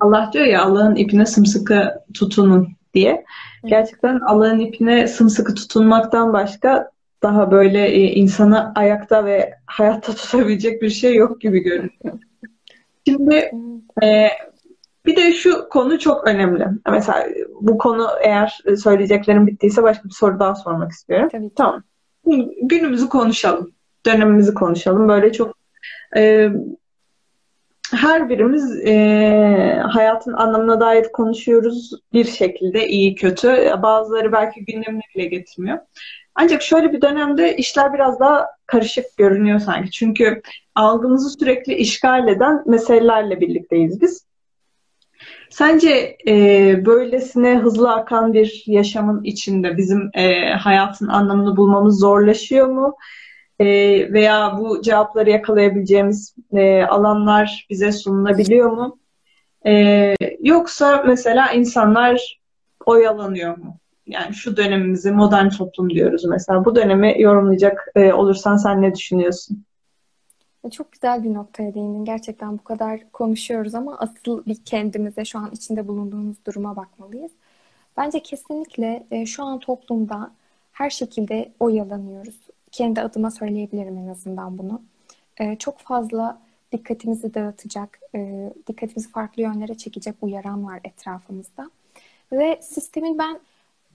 Allah diyor ya Allah'ın ipine sımsıkı tutunun diye. Gerçekten Allah'ın ipine sımsıkı tutunmaktan başka daha böyle e, insanı ayakta ve hayatta tutabilecek bir şey yok gibi görünüyor. Şimdi e, bir de şu konu çok önemli. Mesela bu konu eğer söyleyeceklerim bittiyse başka bir soru daha sormak istiyorum. Tabii. Tamam. Günümüzü konuşalım. Dönemimizi konuşalım. Böyle çok e, her birimiz e, hayatın anlamına dair konuşuyoruz bir şekilde iyi kötü. Bazıları belki gündemine bile getirmiyor. Ancak şöyle bir dönemde işler biraz daha karışık görünüyor sanki. Çünkü algımızı sürekli işgal eden meselelerle birlikteyiz biz. Sence e, böylesine hızlı akan bir yaşamın içinde bizim e, hayatın anlamını bulmamız zorlaşıyor mu? E, veya bu cevapları yakalayabileceğimiz e, alanlar bize sunulabiliyor mu? E, yoksa mesela insanlar oyalanıyor mu? Yani şu dönemimizi modern toplum diyoruz mesela. Bu dönemi yorumlayacak e, olursan sen ne düşünüyorsun? Çok güzel bir noktaya değindin. Gerçekten bu kadar konuşuyoruz ama asıl bir kendimize şu an içinde bulunduğumuz duruma bakmalıyız. Bence kesinlikle e, şu an toplumda her şekilde oyalanıyoruz. Kendi adıma söyleyebilirim en azından bunu. E, çok fazla dikkatimizi dağıtacak, e, dikkatimizi farklı yönlere çekecek uyaran var etrafımızda. Ve sistemin ben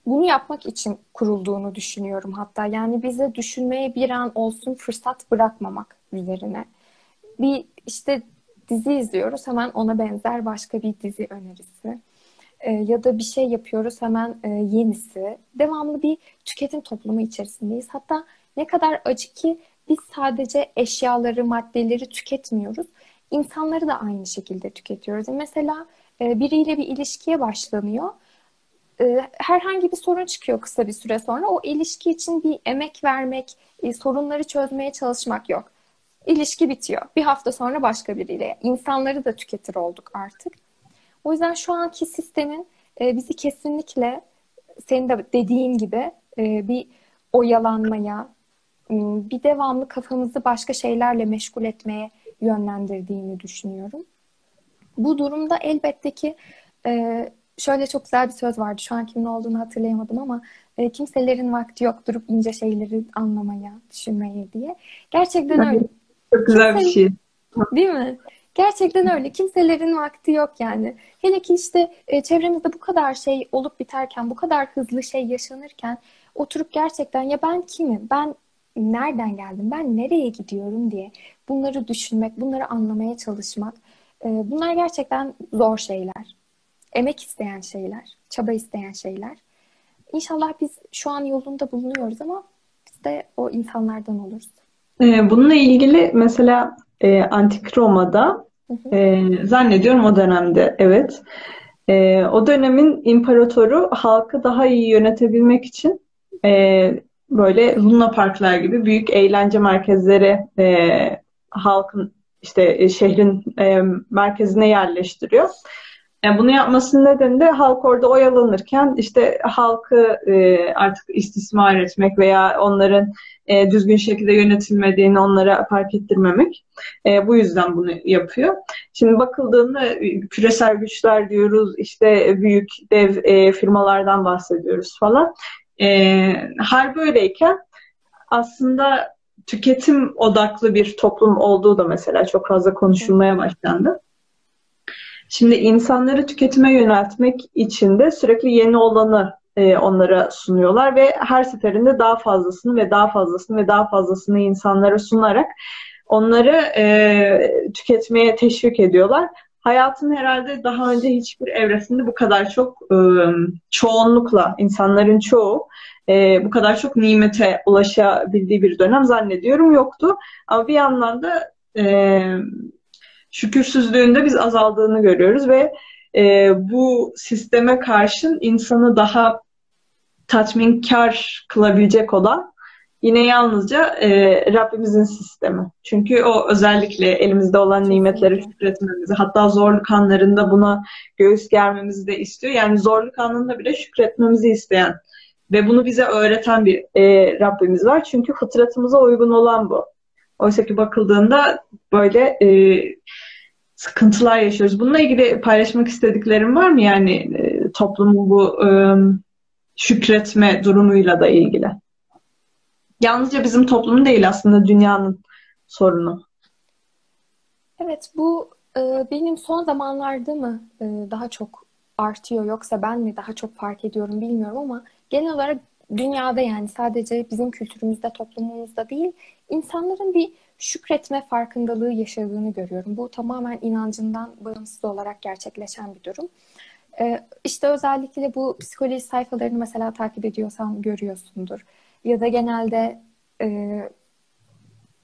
bunu yapmak için kurulduğunu düşünüyorum hatta. Yani bize düşünmeye bir an olsun fırsat bırakmamak üzerine. Bir işte dizi izliyoruz hemen ona benzer başka bir dizi önerisi. Ee, ya da bir şey yapıyoruz hemen e, yenisi. Devamlı bir tüketim toplumu içerisindeyiz. Hatta ne kadar acı ki biz sadece eşyaları, maddeleri tüketmiyoruz. insanları da aynı şekilde tüketiyoruz. Mesela e, biriyle bir ilişkiye başlanıyor. E, herhangi bir sorun çıkıyor kısa bir süre sonra. O ilişki için bir emek vermek, e, sorunları çözmeye çalışmak yok. İlişki bitiyor. Bir hafta sonra başka biriyle. İnsanları da tüketir olduk artık. O yüzden şu anki sistemin bizi kesinlikle senin de dediğin gibi bir oyalanmaya, bir devamlı kafamızı başka şeylerle meşgul etmeye yönlendirdiğini düşünüyorum. Bu durumda elbette ki e, şöyle çok güzel bir söz vardı. Şu an kimin olduğunu hatırlayamadım ama e, kimselerin vakti yok durup ince şeyleri anlamaya, düşünmeye diye. Gerçekten öyle. Çok güzel bir şey. Değil mi? Gerçekten öyle. Kimselerin vakti yok yani. Hele ki işte e, çevremizde bu kadar şey olup biterken, bu kadar hızlı şey yaşanırken oturup gerçekten ya ben kimim? Ben nereden geldim? Ben nereye gidiyorum diye bunları düşünmek, bunları anlamaya çalışmak. E, bunlar gerçekten zor şeyler. Emek isteyen şeyler, çaba isteyen şeyler. İnşallah biz şu an yolunda bulunuyoruz ama biz de o insanlardan oluruz. E, bununla ilgili mesela e, Antik Roma'da e, zannediyorum o dönemde evet e, o dönemin imparatoru halkı daha iyi yönetebilmek için e, böyle Luna Parklar gibi büyük eğlence merkezleri e, halkın işte e, şehrin e, merkezine yerleştiriyor. Yani bunu yapmasının nedeni de halk orada oyalanırken işte halkı e, artık istismar etmek veya onların e, düzgün şekilde yönetilmediğini onlara fark ettirmemek. E, bu yüzden bunu yapıyor. Şimdi bakıldığında küresel güçler diyoruz, işte büyük dev e, firmalardan bahsediyoruz falan. E, hal böyleyken aslında tüketim odaklı bir toplum olduğu da mesela çok fazla konuşulmaya başlandı. Şimdi insanları tüketime yöneltmek için de sürekli yeni olanı e, onlara sunuyorlar ve her seferinde daha fazlasını ve daha fazlasını ve daha fazlasını insanlara sunarak onları e, tüketmeye teşvik ediyorlar. Hayatın herhalde daha önce hiçbir evresinde bu kadar çok e, çoğunlukla insanların çoğu e, bu kadar çok nimete ulaşabildiği bir dönem zannediyorum yoktu. Ama bir yandan da e, şükürsüzlüğünde biz azaldığını görüyoruz ve e, bu sisteme karşın insanı daha tatminkar kılabilecek olan yine yalnızca e, Rabbimizin sistemi. Çünkü o özellikle elimizde olan nimetleri şükretmemizi, hatta zorluk anlarında buna göğüs germemizi de istiyor. Yani zorluk anında bile şükretmemizi isteyen ve bunu bize öğreten bir e, Rabbimiz var. Çünkü fıtratımıza uygun olan bu. Oysa ki bakıldığında böyle e, sıkıntılar yaşıyoruz. Bununla ilgili paylaşmak istediklerim var mı? Yani e, toplumun bu e, şükretme durumuyla da ilgili. Yalnızca bizim toplumun değil aslında dünyanın sorunu. Evet bu e, benim son zamanlarda mı e, daha çok artıyor yoksa ben mi daha çok fark ediyorum bilmiyorum ama genel olarak dünyada yani sadece bizim kültürümüzde, toplumumuzda değil, insanların bir şükretme farkındalığı yaşadığını görüyorum. Bu tamamen inancından bağımsız olarak gerçekleşen bir durum. Ee, işte özellikle bu psikoloji sayfalarını mesela takip ediyorsan görüyorsundur. Ya da genelde e,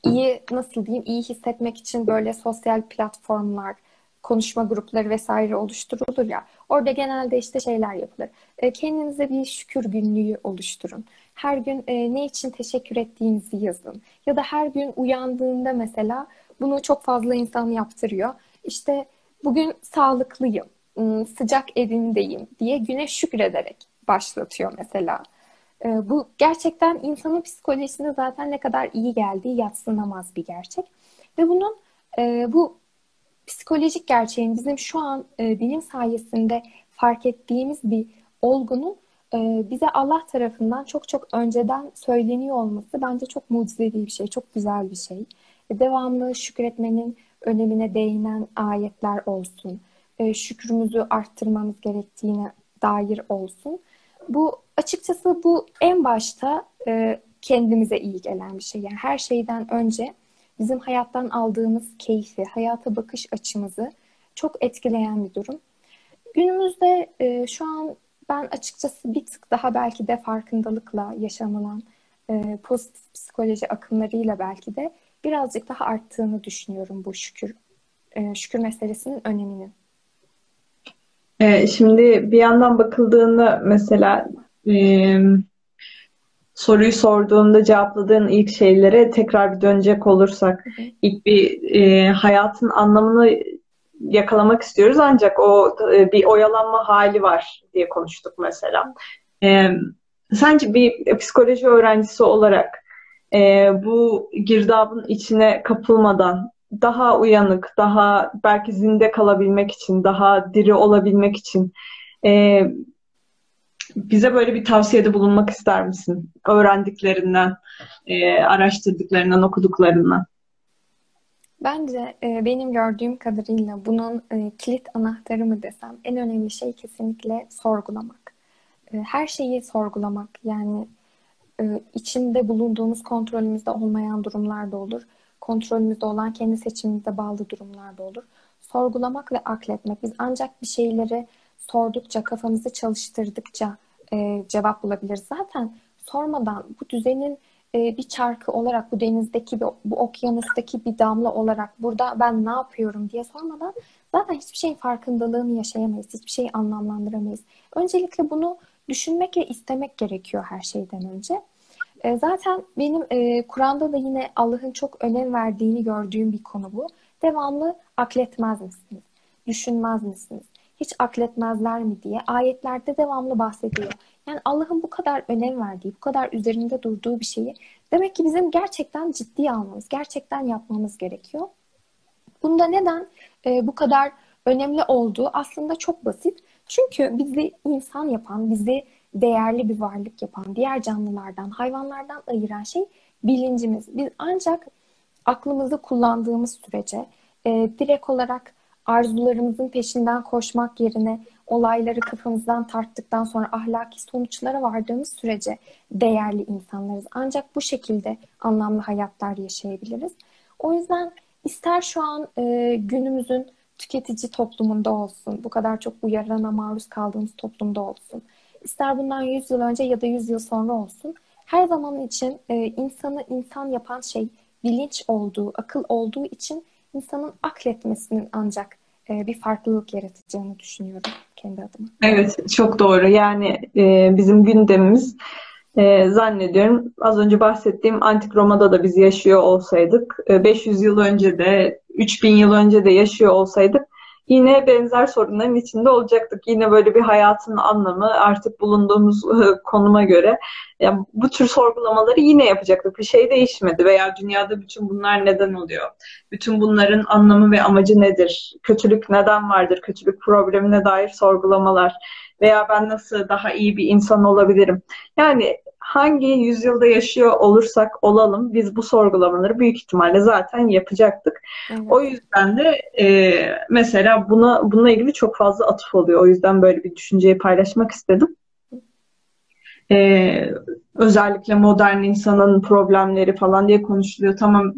iyi nasıl diyeyim iyi hissetmek için böyle sosyal platformlar, konuşma grupları vesaire oluşturulur ya. Orada genelde işte şeyler yapılır. E, kendinize bir şükür günlüğü oluşturun. Her gün e, ne için teşekkür ettiğinizi yazın. Ya da her gün uyandığında mesela bunu çok fazla insan yaptırıyor. İşte bugün sağlıklıyım, sıcak evimdeyim diye güne şükrederek başlatıyor mesela. Bu gerçekten insanın psikolojisine zaten ne kadar iyi geldiği yatsınamaz bir gerçek. Ve bunun e, bu psikolojik gerçeğin bizim şu an e, bilim sayesinde fark ettiğimiz bir olgunun bize Allah tarafından çok çok önceden söyleniyor olması bence çok mucizevi bir şey, çok güzel bir şey. Devamlı şükretmenin önemine değinen ayetler olsun, e, şükrümüzü arttırmamız gerektiğine dair olsun. Bu açıkçası bu en başta e, kendimize iyi gelen bir şey. Yani her şeyden önce bizim hayattan aldığımız keyfi, hayata bakış açımızı çok etkileyen bir durum. Günümüzde e, şu an ben açıkçası bir tık daha belki de farkındalıkla yaşanılan e, pozitif psikoloji akımlarıyla belki de birazcık daha arttığını düşünüyorum bu şükür şükür meselesinin önemini. E, şimdi bir yandan bakıldığında mesela e, soruyu sorduğunda cevapladığın ilk şeylere tekrar bir dönecek olursak ilk bir e, hayatın anlamını yakalamak istiyoruz ancak o e, bir oyalanma hali var diye konuştuk mesela. E, sence bir psikoloji öğrencisi olarak e, bu girdabın içine kapılmadan daha uyanık, daha belki zinde kalabilmek için, daha diri olabilmek için e, bize böyle bir tavsiyede bulunmak ister misin? Öğrendiklerinden, e, araştırdıklarından, okuduklarından. Bence e, benim gördüğüm kadarıyla bunun e, kilit anahtarı mı desem en önemli şey kesinlikle sorgulamak. E, her şeyi sorgulamak yani e, içinde bulunduğumuz kontrolümüzde olmayan durumlar da olur. Kontrolümüzde olan kendi seçimimize bağlı durumlar da olur. Sorgulamak ve akletmek. Biz ancak bir şeyleri sordukça, kafamızı çalıştırdıkça e, cevap bulabiliriz. Zaten sormadan bu düzenin e, bir çarkı olarak bu denizdeki, bu, bu okyanustaki bir damla olarak burada ben ne yapıyorum diye sormadan zaten hiçbir şeyin farkındalığını yaşayamayız. Hiçbir şeyi anlamlandıramayız. Öncelikle bunu düşünmek ve istemek gerekiyor her şeyden önce. E, zaten benim e, Kur'an'da da yine Allah'ın çok önem verdiğini gördüğüm bir konu bu. Devamlı akletmez misiniz? Düşünmez misiniz? Hiç akletmezler mi diye ayetlerde devamlı bahsediyor. Yani Allah'ın bu kadar önem verdiği, bu kadar üzerinde durduğu bir şeyi demek ki bizim gerçekten ciddiye almamız, gerçekten yapmamız gerekiyor. Bunda neden e, bu kadar önemli olduğu aslında çok basit. Çünkü bizi insan yapan, bizi değerli bir varlık yapan, diğer canlılardan, hayvanlardan ayıran şey bilincimiz. Biz ancak aklımızı kullandığımız sürece e, direkt olarak arzularımızın peşinden koşmak yerine olayları kafamızdan tarttıktan sonra ahlaki sonuçlara vardığımız sürece değerli insanlarız. Ancak bu şekilde anlamlı hayatlar yaşayabiliriz. O yüzden ister şu an e, günümüzün tüketici toplumunda olsun, bu kadar çok uyarana maruz kaldığımız toplumda olsun, ister bundan 100 yıl önce ya da 100 yıl sonra olsun, her zaman için e, insanı insan yapan şey bilinç olduğu, akıl olduğu için insanın akletmesinin ancak e, bir farklılık yaratacağını düşünüyorum kendi adıma. Evet, çok doğru. Yani e, bizim gündemimiz e, zannediyorum az önce bahsettiğim Antik Roma'da da biz yaşıyor olsaydık, e, 500 yıl önce de, 3000 yıl önce de yaşıyor olsaydık yine benzer sorunların içinde olacaktık. Yine böyle bir hayatın anlamı artık bulunduğumuz konuma göre yani bu tür sorgulamaları yine yapacaktık. Bir şey değişmedi veya dünyada bütün bunlar neden oluyor? Bütün bunların anlamı ve amacı nedir? Kötülük neden vardır? Kötülük problemine dair sorgulamalar veya ben nasıl daha iyi bir insan olabilirim? Yani hangi yüzyılda yaşıyor olursak olalım biz bu sorgulamaları büyük ihtimalle zaten yapacaktık. Evet. O yüzden de e, mesela buna bununla ilgili çok fazla atıf oluyor. O yüzden böyle bir düşünceyi paylaşmak istedim. E, özellikle modern insanın problemleri falan diye konuşuluyor. Tamam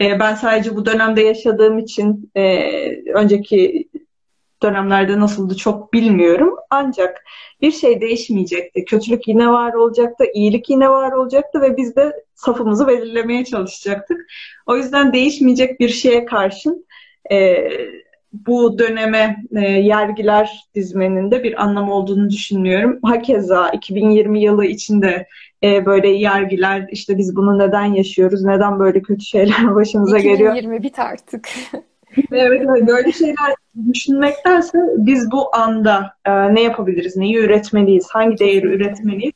e, ben sadece bu dönemde yaşadığım için e, önceki dönemlerde nasıldı çok bilmiyorum. Ancak bir şey değişmeyecekti. Kötülük yine var olacaktı, iyilik yine var olacaktı ve biz de safımızı belirlemeye çalışacaktık. O yüzden değişmeyecek bir şeye karşın e, bu döneme e, yergiler dizmenin de bir anlam olduğunu düşünüyorum. Hakeza 2020 yılı içinde e, böyle yergiler işte biz bunu neden yaşıyoruz, neden böyle kötü şeyler başımıza 2020 geliyor. 2020 bit artık. evet, böyle şeyler düşünmektense biz bu anda e, ne yapabiliriz, neyi üretmeliyiz, hangi değeri üretmeliyiz?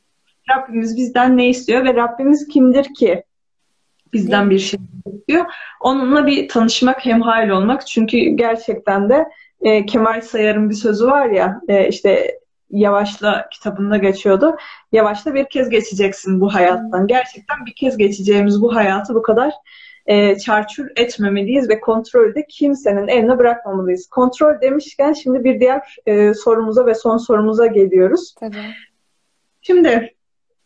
Rabbimiz bizden ne istiyor ve Rabbimiz kimdir ki bizden bir şey istiyor? Onunla bir tanışmak, hemhal olmak. Çünkü gerçekten de e, Kemal Sayar'ın bir sözü var ya, e, işte Yavaşla kitabında geçiyordu. Yavaşla bir kez geçeceksin bu hayattan. Gerçekten bir kez geçeceğimiz bu hayatı bu kadar e, çarçur etmemeliyiz ve kontrolü de kimsenin eline bırakmamalıyız. Kontrol demişken şimdi bir diğer e, sorumuza ve son sorumuza geliyoruz. Tabii. Şimdi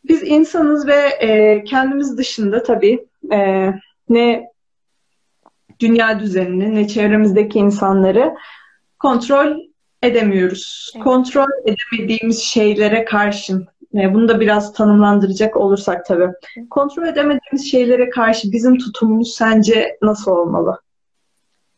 biz insanız ve e, kendimiz dışında tabii e, ne dünya düzenini ne çevremizdeki insanları kontrol edemiyoruz. Evet. Kontrol edemediğimiz şeylere karşın bunu da biraz tanımlandıracak olursak tabii. Kontrol edemediğimiz şeylere karşı bizim tutumumuz sence nasıl olmalı?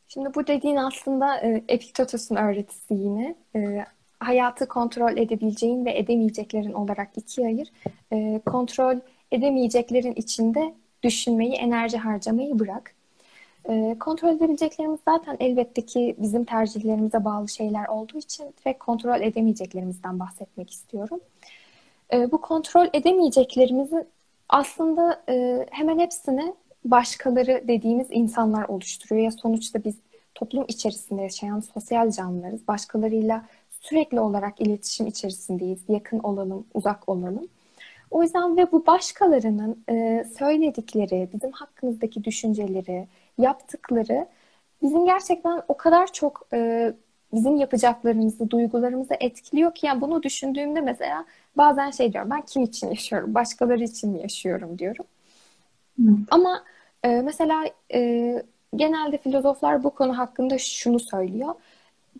Şimdi bu dediğin aslında e, Epiktetos'un öğretisi yine. E, hayatı kontrol edebileceğin ve edemeyeceklerin olarak ikiye ayır. E, kontrol edemeyeceklerin içinde düşünmeyi, enerji harcamayı bırak. E, kontrol edebileceklerimiz zaten elbette ki bizim tercihlerimize bağlı şeyler olduğu için direkt kontrol edemeyeceklerimizden bahsetmek istiyorum. E, bu kontrol edemeyeceklerimizin aslında e, hemen hepsini başkaları dediğimiz insanlar oluşturuyor. Ya sonuçta biz toplum içerisinde yaşayan sosyal canlılarız. Başkalarıyla sürekli olarak iletişim içerisindeyiz. Yakın olalım, uzak olalım. O yüzden ve bu başkalarının e, söyledikleri, bizim hakkımızdaki düşünceleri, yaptıkları bizim gerçekten o kadar çok e, bizim yapacaklarımızı, duygularımızı etkiliyor ki yani bunu düşündüğümde mesela bazen şey diyorum ben kim için yaşıyorum, başkaları için mi yaşıyorum diyorum. Hı. Ama e, mesela e, genelde filozoflar bu konu hakkında şunu söylüyor.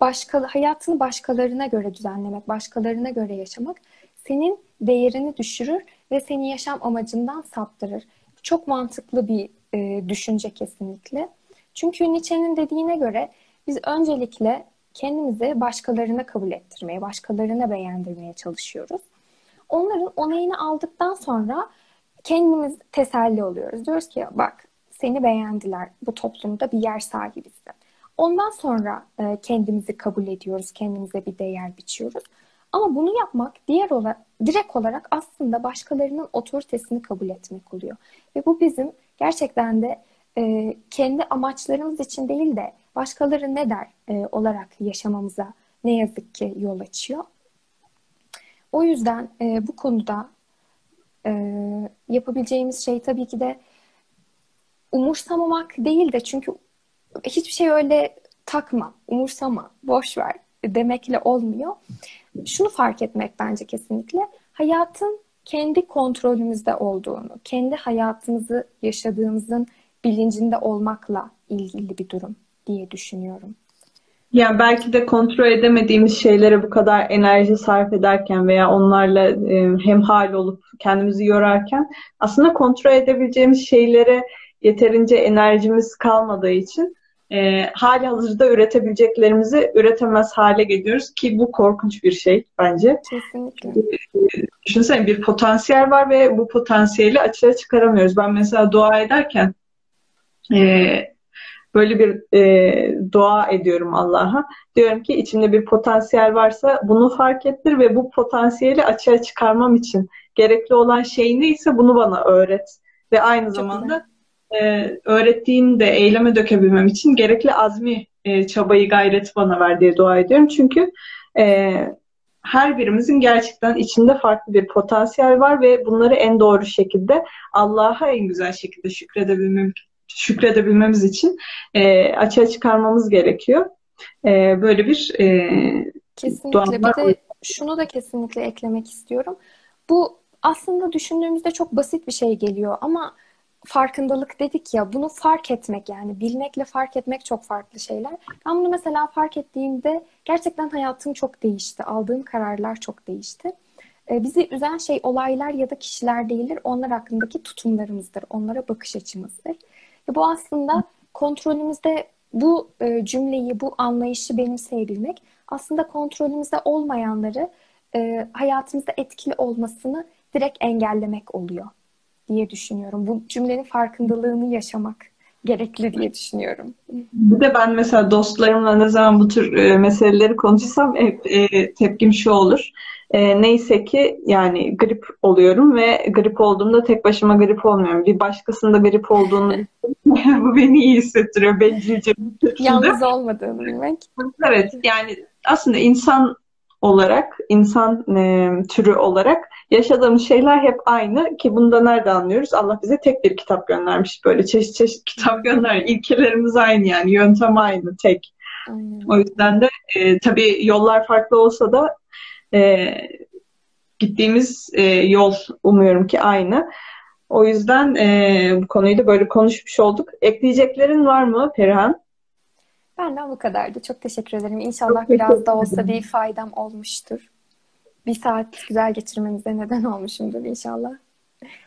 Başka, hayatını başkalarına göre düzenlemek, başkalarına göre yaşamak senin değerini düşürür ve seni yaşam amacından saptırır. Çok mantıklı bir e, düşünce kesinlikle. Çünkü Nietzsche'nin dediğine göre biz öncelikle kendimizi başkalarına kabul ettirmeye, başkalarına beğendirmeye çalışıyoruz. Onların onayını aldıktan sonra kendimiz teselli oluyoruz. Diyoruz ki bak seni beğendiler, bu toplumda bir yer sahibisin. Ondan sonra e, kendimizi kabul ediyoruz, kendimize bir değer biçiyoruz. Ama bunu yapmak diğer olarak, direkt olarak aslında başkalarının otoritesini kabul etmek oluyor. Ve bu bizim gerçekten de e, kendi amaçlarımız için değil de başkaları ne der e, olarak yaşamamıza ne yazık ki yol açıyor. O yüzden e, bu konuda e, yapabileceğimiz şey tabii ki de umursamamak değil de çünkü hiçbir şey öyle takma, umursama, boş ver demekle olmuyor. Şunu fark etmek bence kesinlikle. Hayatın kendi kontrolümüzde olduğunu, kendi hayatımızı yaşadığımızın bilincinde olmakla ilgili bir durum diye düşünüyorum. Yani belki de kontrol edemediğimiz şeylere bu kadar enerji sarf ederken veya onlarla e, hemhal olup kendimizi yorarken aslında kontrol edebileceğimiz şeylere yeterince enerjimiz kalmadığı için e, hali hazırda üretebileceklerimizi üretemez hale geliyoruz ki bu korkunç bir şey bence. Kesinlikle. E, düşünsene bir potansiyel var ve bu potansiyeli açığa çıkaramıyoruz. Ben mesela dua ederken e, böyle bir e, dua ediyorum Allah'a. Diyorum ki içimde bir potansiyel varsa bunu fark ettir ve bu potansiyeli açığa çıkarmam için gerekli olan şey neyse bunu bana öğret. Ve aynı Çok zamanda e, öğrettiğini de eyleme dökebilmem için gerekli azmi e, çabayı gayret bana ver diye dua ediyorum. Çünkü e, her birimizin gerçekten içinde farklı bir potansiyel var ve bunları en doğru şekilde Allah'a en güzel şekilde şükredebilmem, şükredebilmemiz için e, açığa çıkarmamız gerekiyor. E, böyle bir e, Kesinlikle. Bir de şunu da kesinlikle eklemek istiyorum. Bu aslında düşündüğümüzde çok basit bir şey geliyor ama farkındalık dedik ya bunu fark etmek yani bilmekle fark etmek çok farklı şeyler. Ben bunu mesela fark ettiğimde gerçekten hayatım çok değişti. Aldığım kararlar çok değişti. Ee, bizi üzen şey olaylar ya da kişiler değildir. Onlar hakkındaki tutumlarımızdır. Onlara bakış açımızdır. Bu aslında kontrolümüzde bu e, cümleyi, bu anlayışı benimseyebilmek aslında kontrolümüzde olmayanları e, hayatımızda etkili olmasını direkt engellemek oluyor diye düşünüyorum. Bu cümlenin farkındalığını yaşamak gerekli diye düşünüyorum. Bir de ben mesela dostlarımla ne zaman bu tür e, meseleleri konuşsam hep tepkim şu olur. E, neyse ki yani grip oluyorum ve grip olduğumda tek başıma grip olmuyorum. Bir başkasında grip olduğunu bu beni iyi hissettiriyor bencilce. Yalnız olmadığını bilmek. Evet yani aslında insan olarak, insan e, türü olarak yaşadığımız şeyler hep aynı ki bunda nerede anlıyoruz? Allah bize tek bir kitap göndermiş. Böyle çeşit çeşit kitap gönder. İlkelerimiz aynı yani. Yöntem aynı, tek. Aynen. O yüzden de e, tabii yollar farklı olsa da e, gittiğimiz e, yol umuyorum ki aynı. O yüzden e, bu konuyu da böyle konuşmuş olduk. Ekleyeceklerin var mı Perihan? Benden bu kadardı. Çok teşekkür ederim. İnşallah Çok biraz da olsa bir faydam olmuştur. Bir saat güzel geçirmemize neden olmuşumdur inşallah.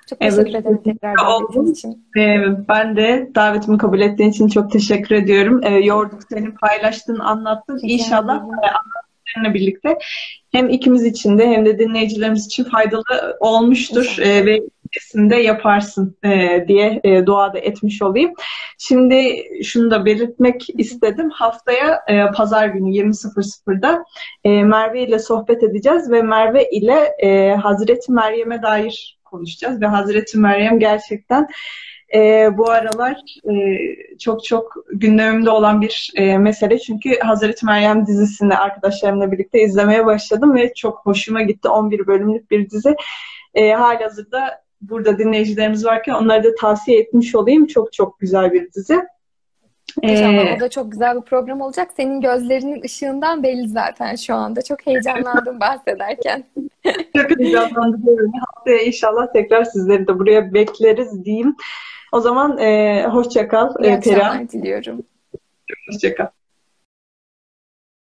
Çok teşekkür Evet, ederim tekrar davetiniz oldum. için. Ee, ben de davetimi kabul ettiğin için çok teşekkür ediyorum. Ee, yorduk seni, paylaştın, anlattın. Rica İnşallah ederim. E, anlattıklarınla birlikte hem ikimiz için de hem de dinleyicilerimiz için faydalı olmuştur. Ee, ve de yaparsın e, diye e, dua da etmiş olayım. Şimdi şunu da belirtmek istedim. Haftaya e, pazar günü 20.00'da e, Merve ile sohbet edeceğiz ve Merve ile e, Hazreti Meryem'e dair konuşacağız ve Hazreti Meryem gerçekten e, bu aralar e, çok çok gündemimde olan bir e, mesele. Çünkü Hazreti Meryem dizisini arkadaşlarımla birlikte izlemeye başladım ve çok hoşuma gitti. 11 bölümlük bir dizi. E, halihazırda burada dinleyicilerimiz varken onları da tavsiye etmiş olayım. Çok çok güzel bir dizi. İnşallah E, o da çok güzel bir program olacak. Senin gözlerinin ışığından belli zaten şu anda. Çok heyecanlandım bahsederken. çok heyecanlandırıyorum. Haftaya inşallah tekrar sizleri de buraya bekleriz diyeyim. O zaman e, hoşça kal İyi akşamlar diliyorum. Hoşça kal.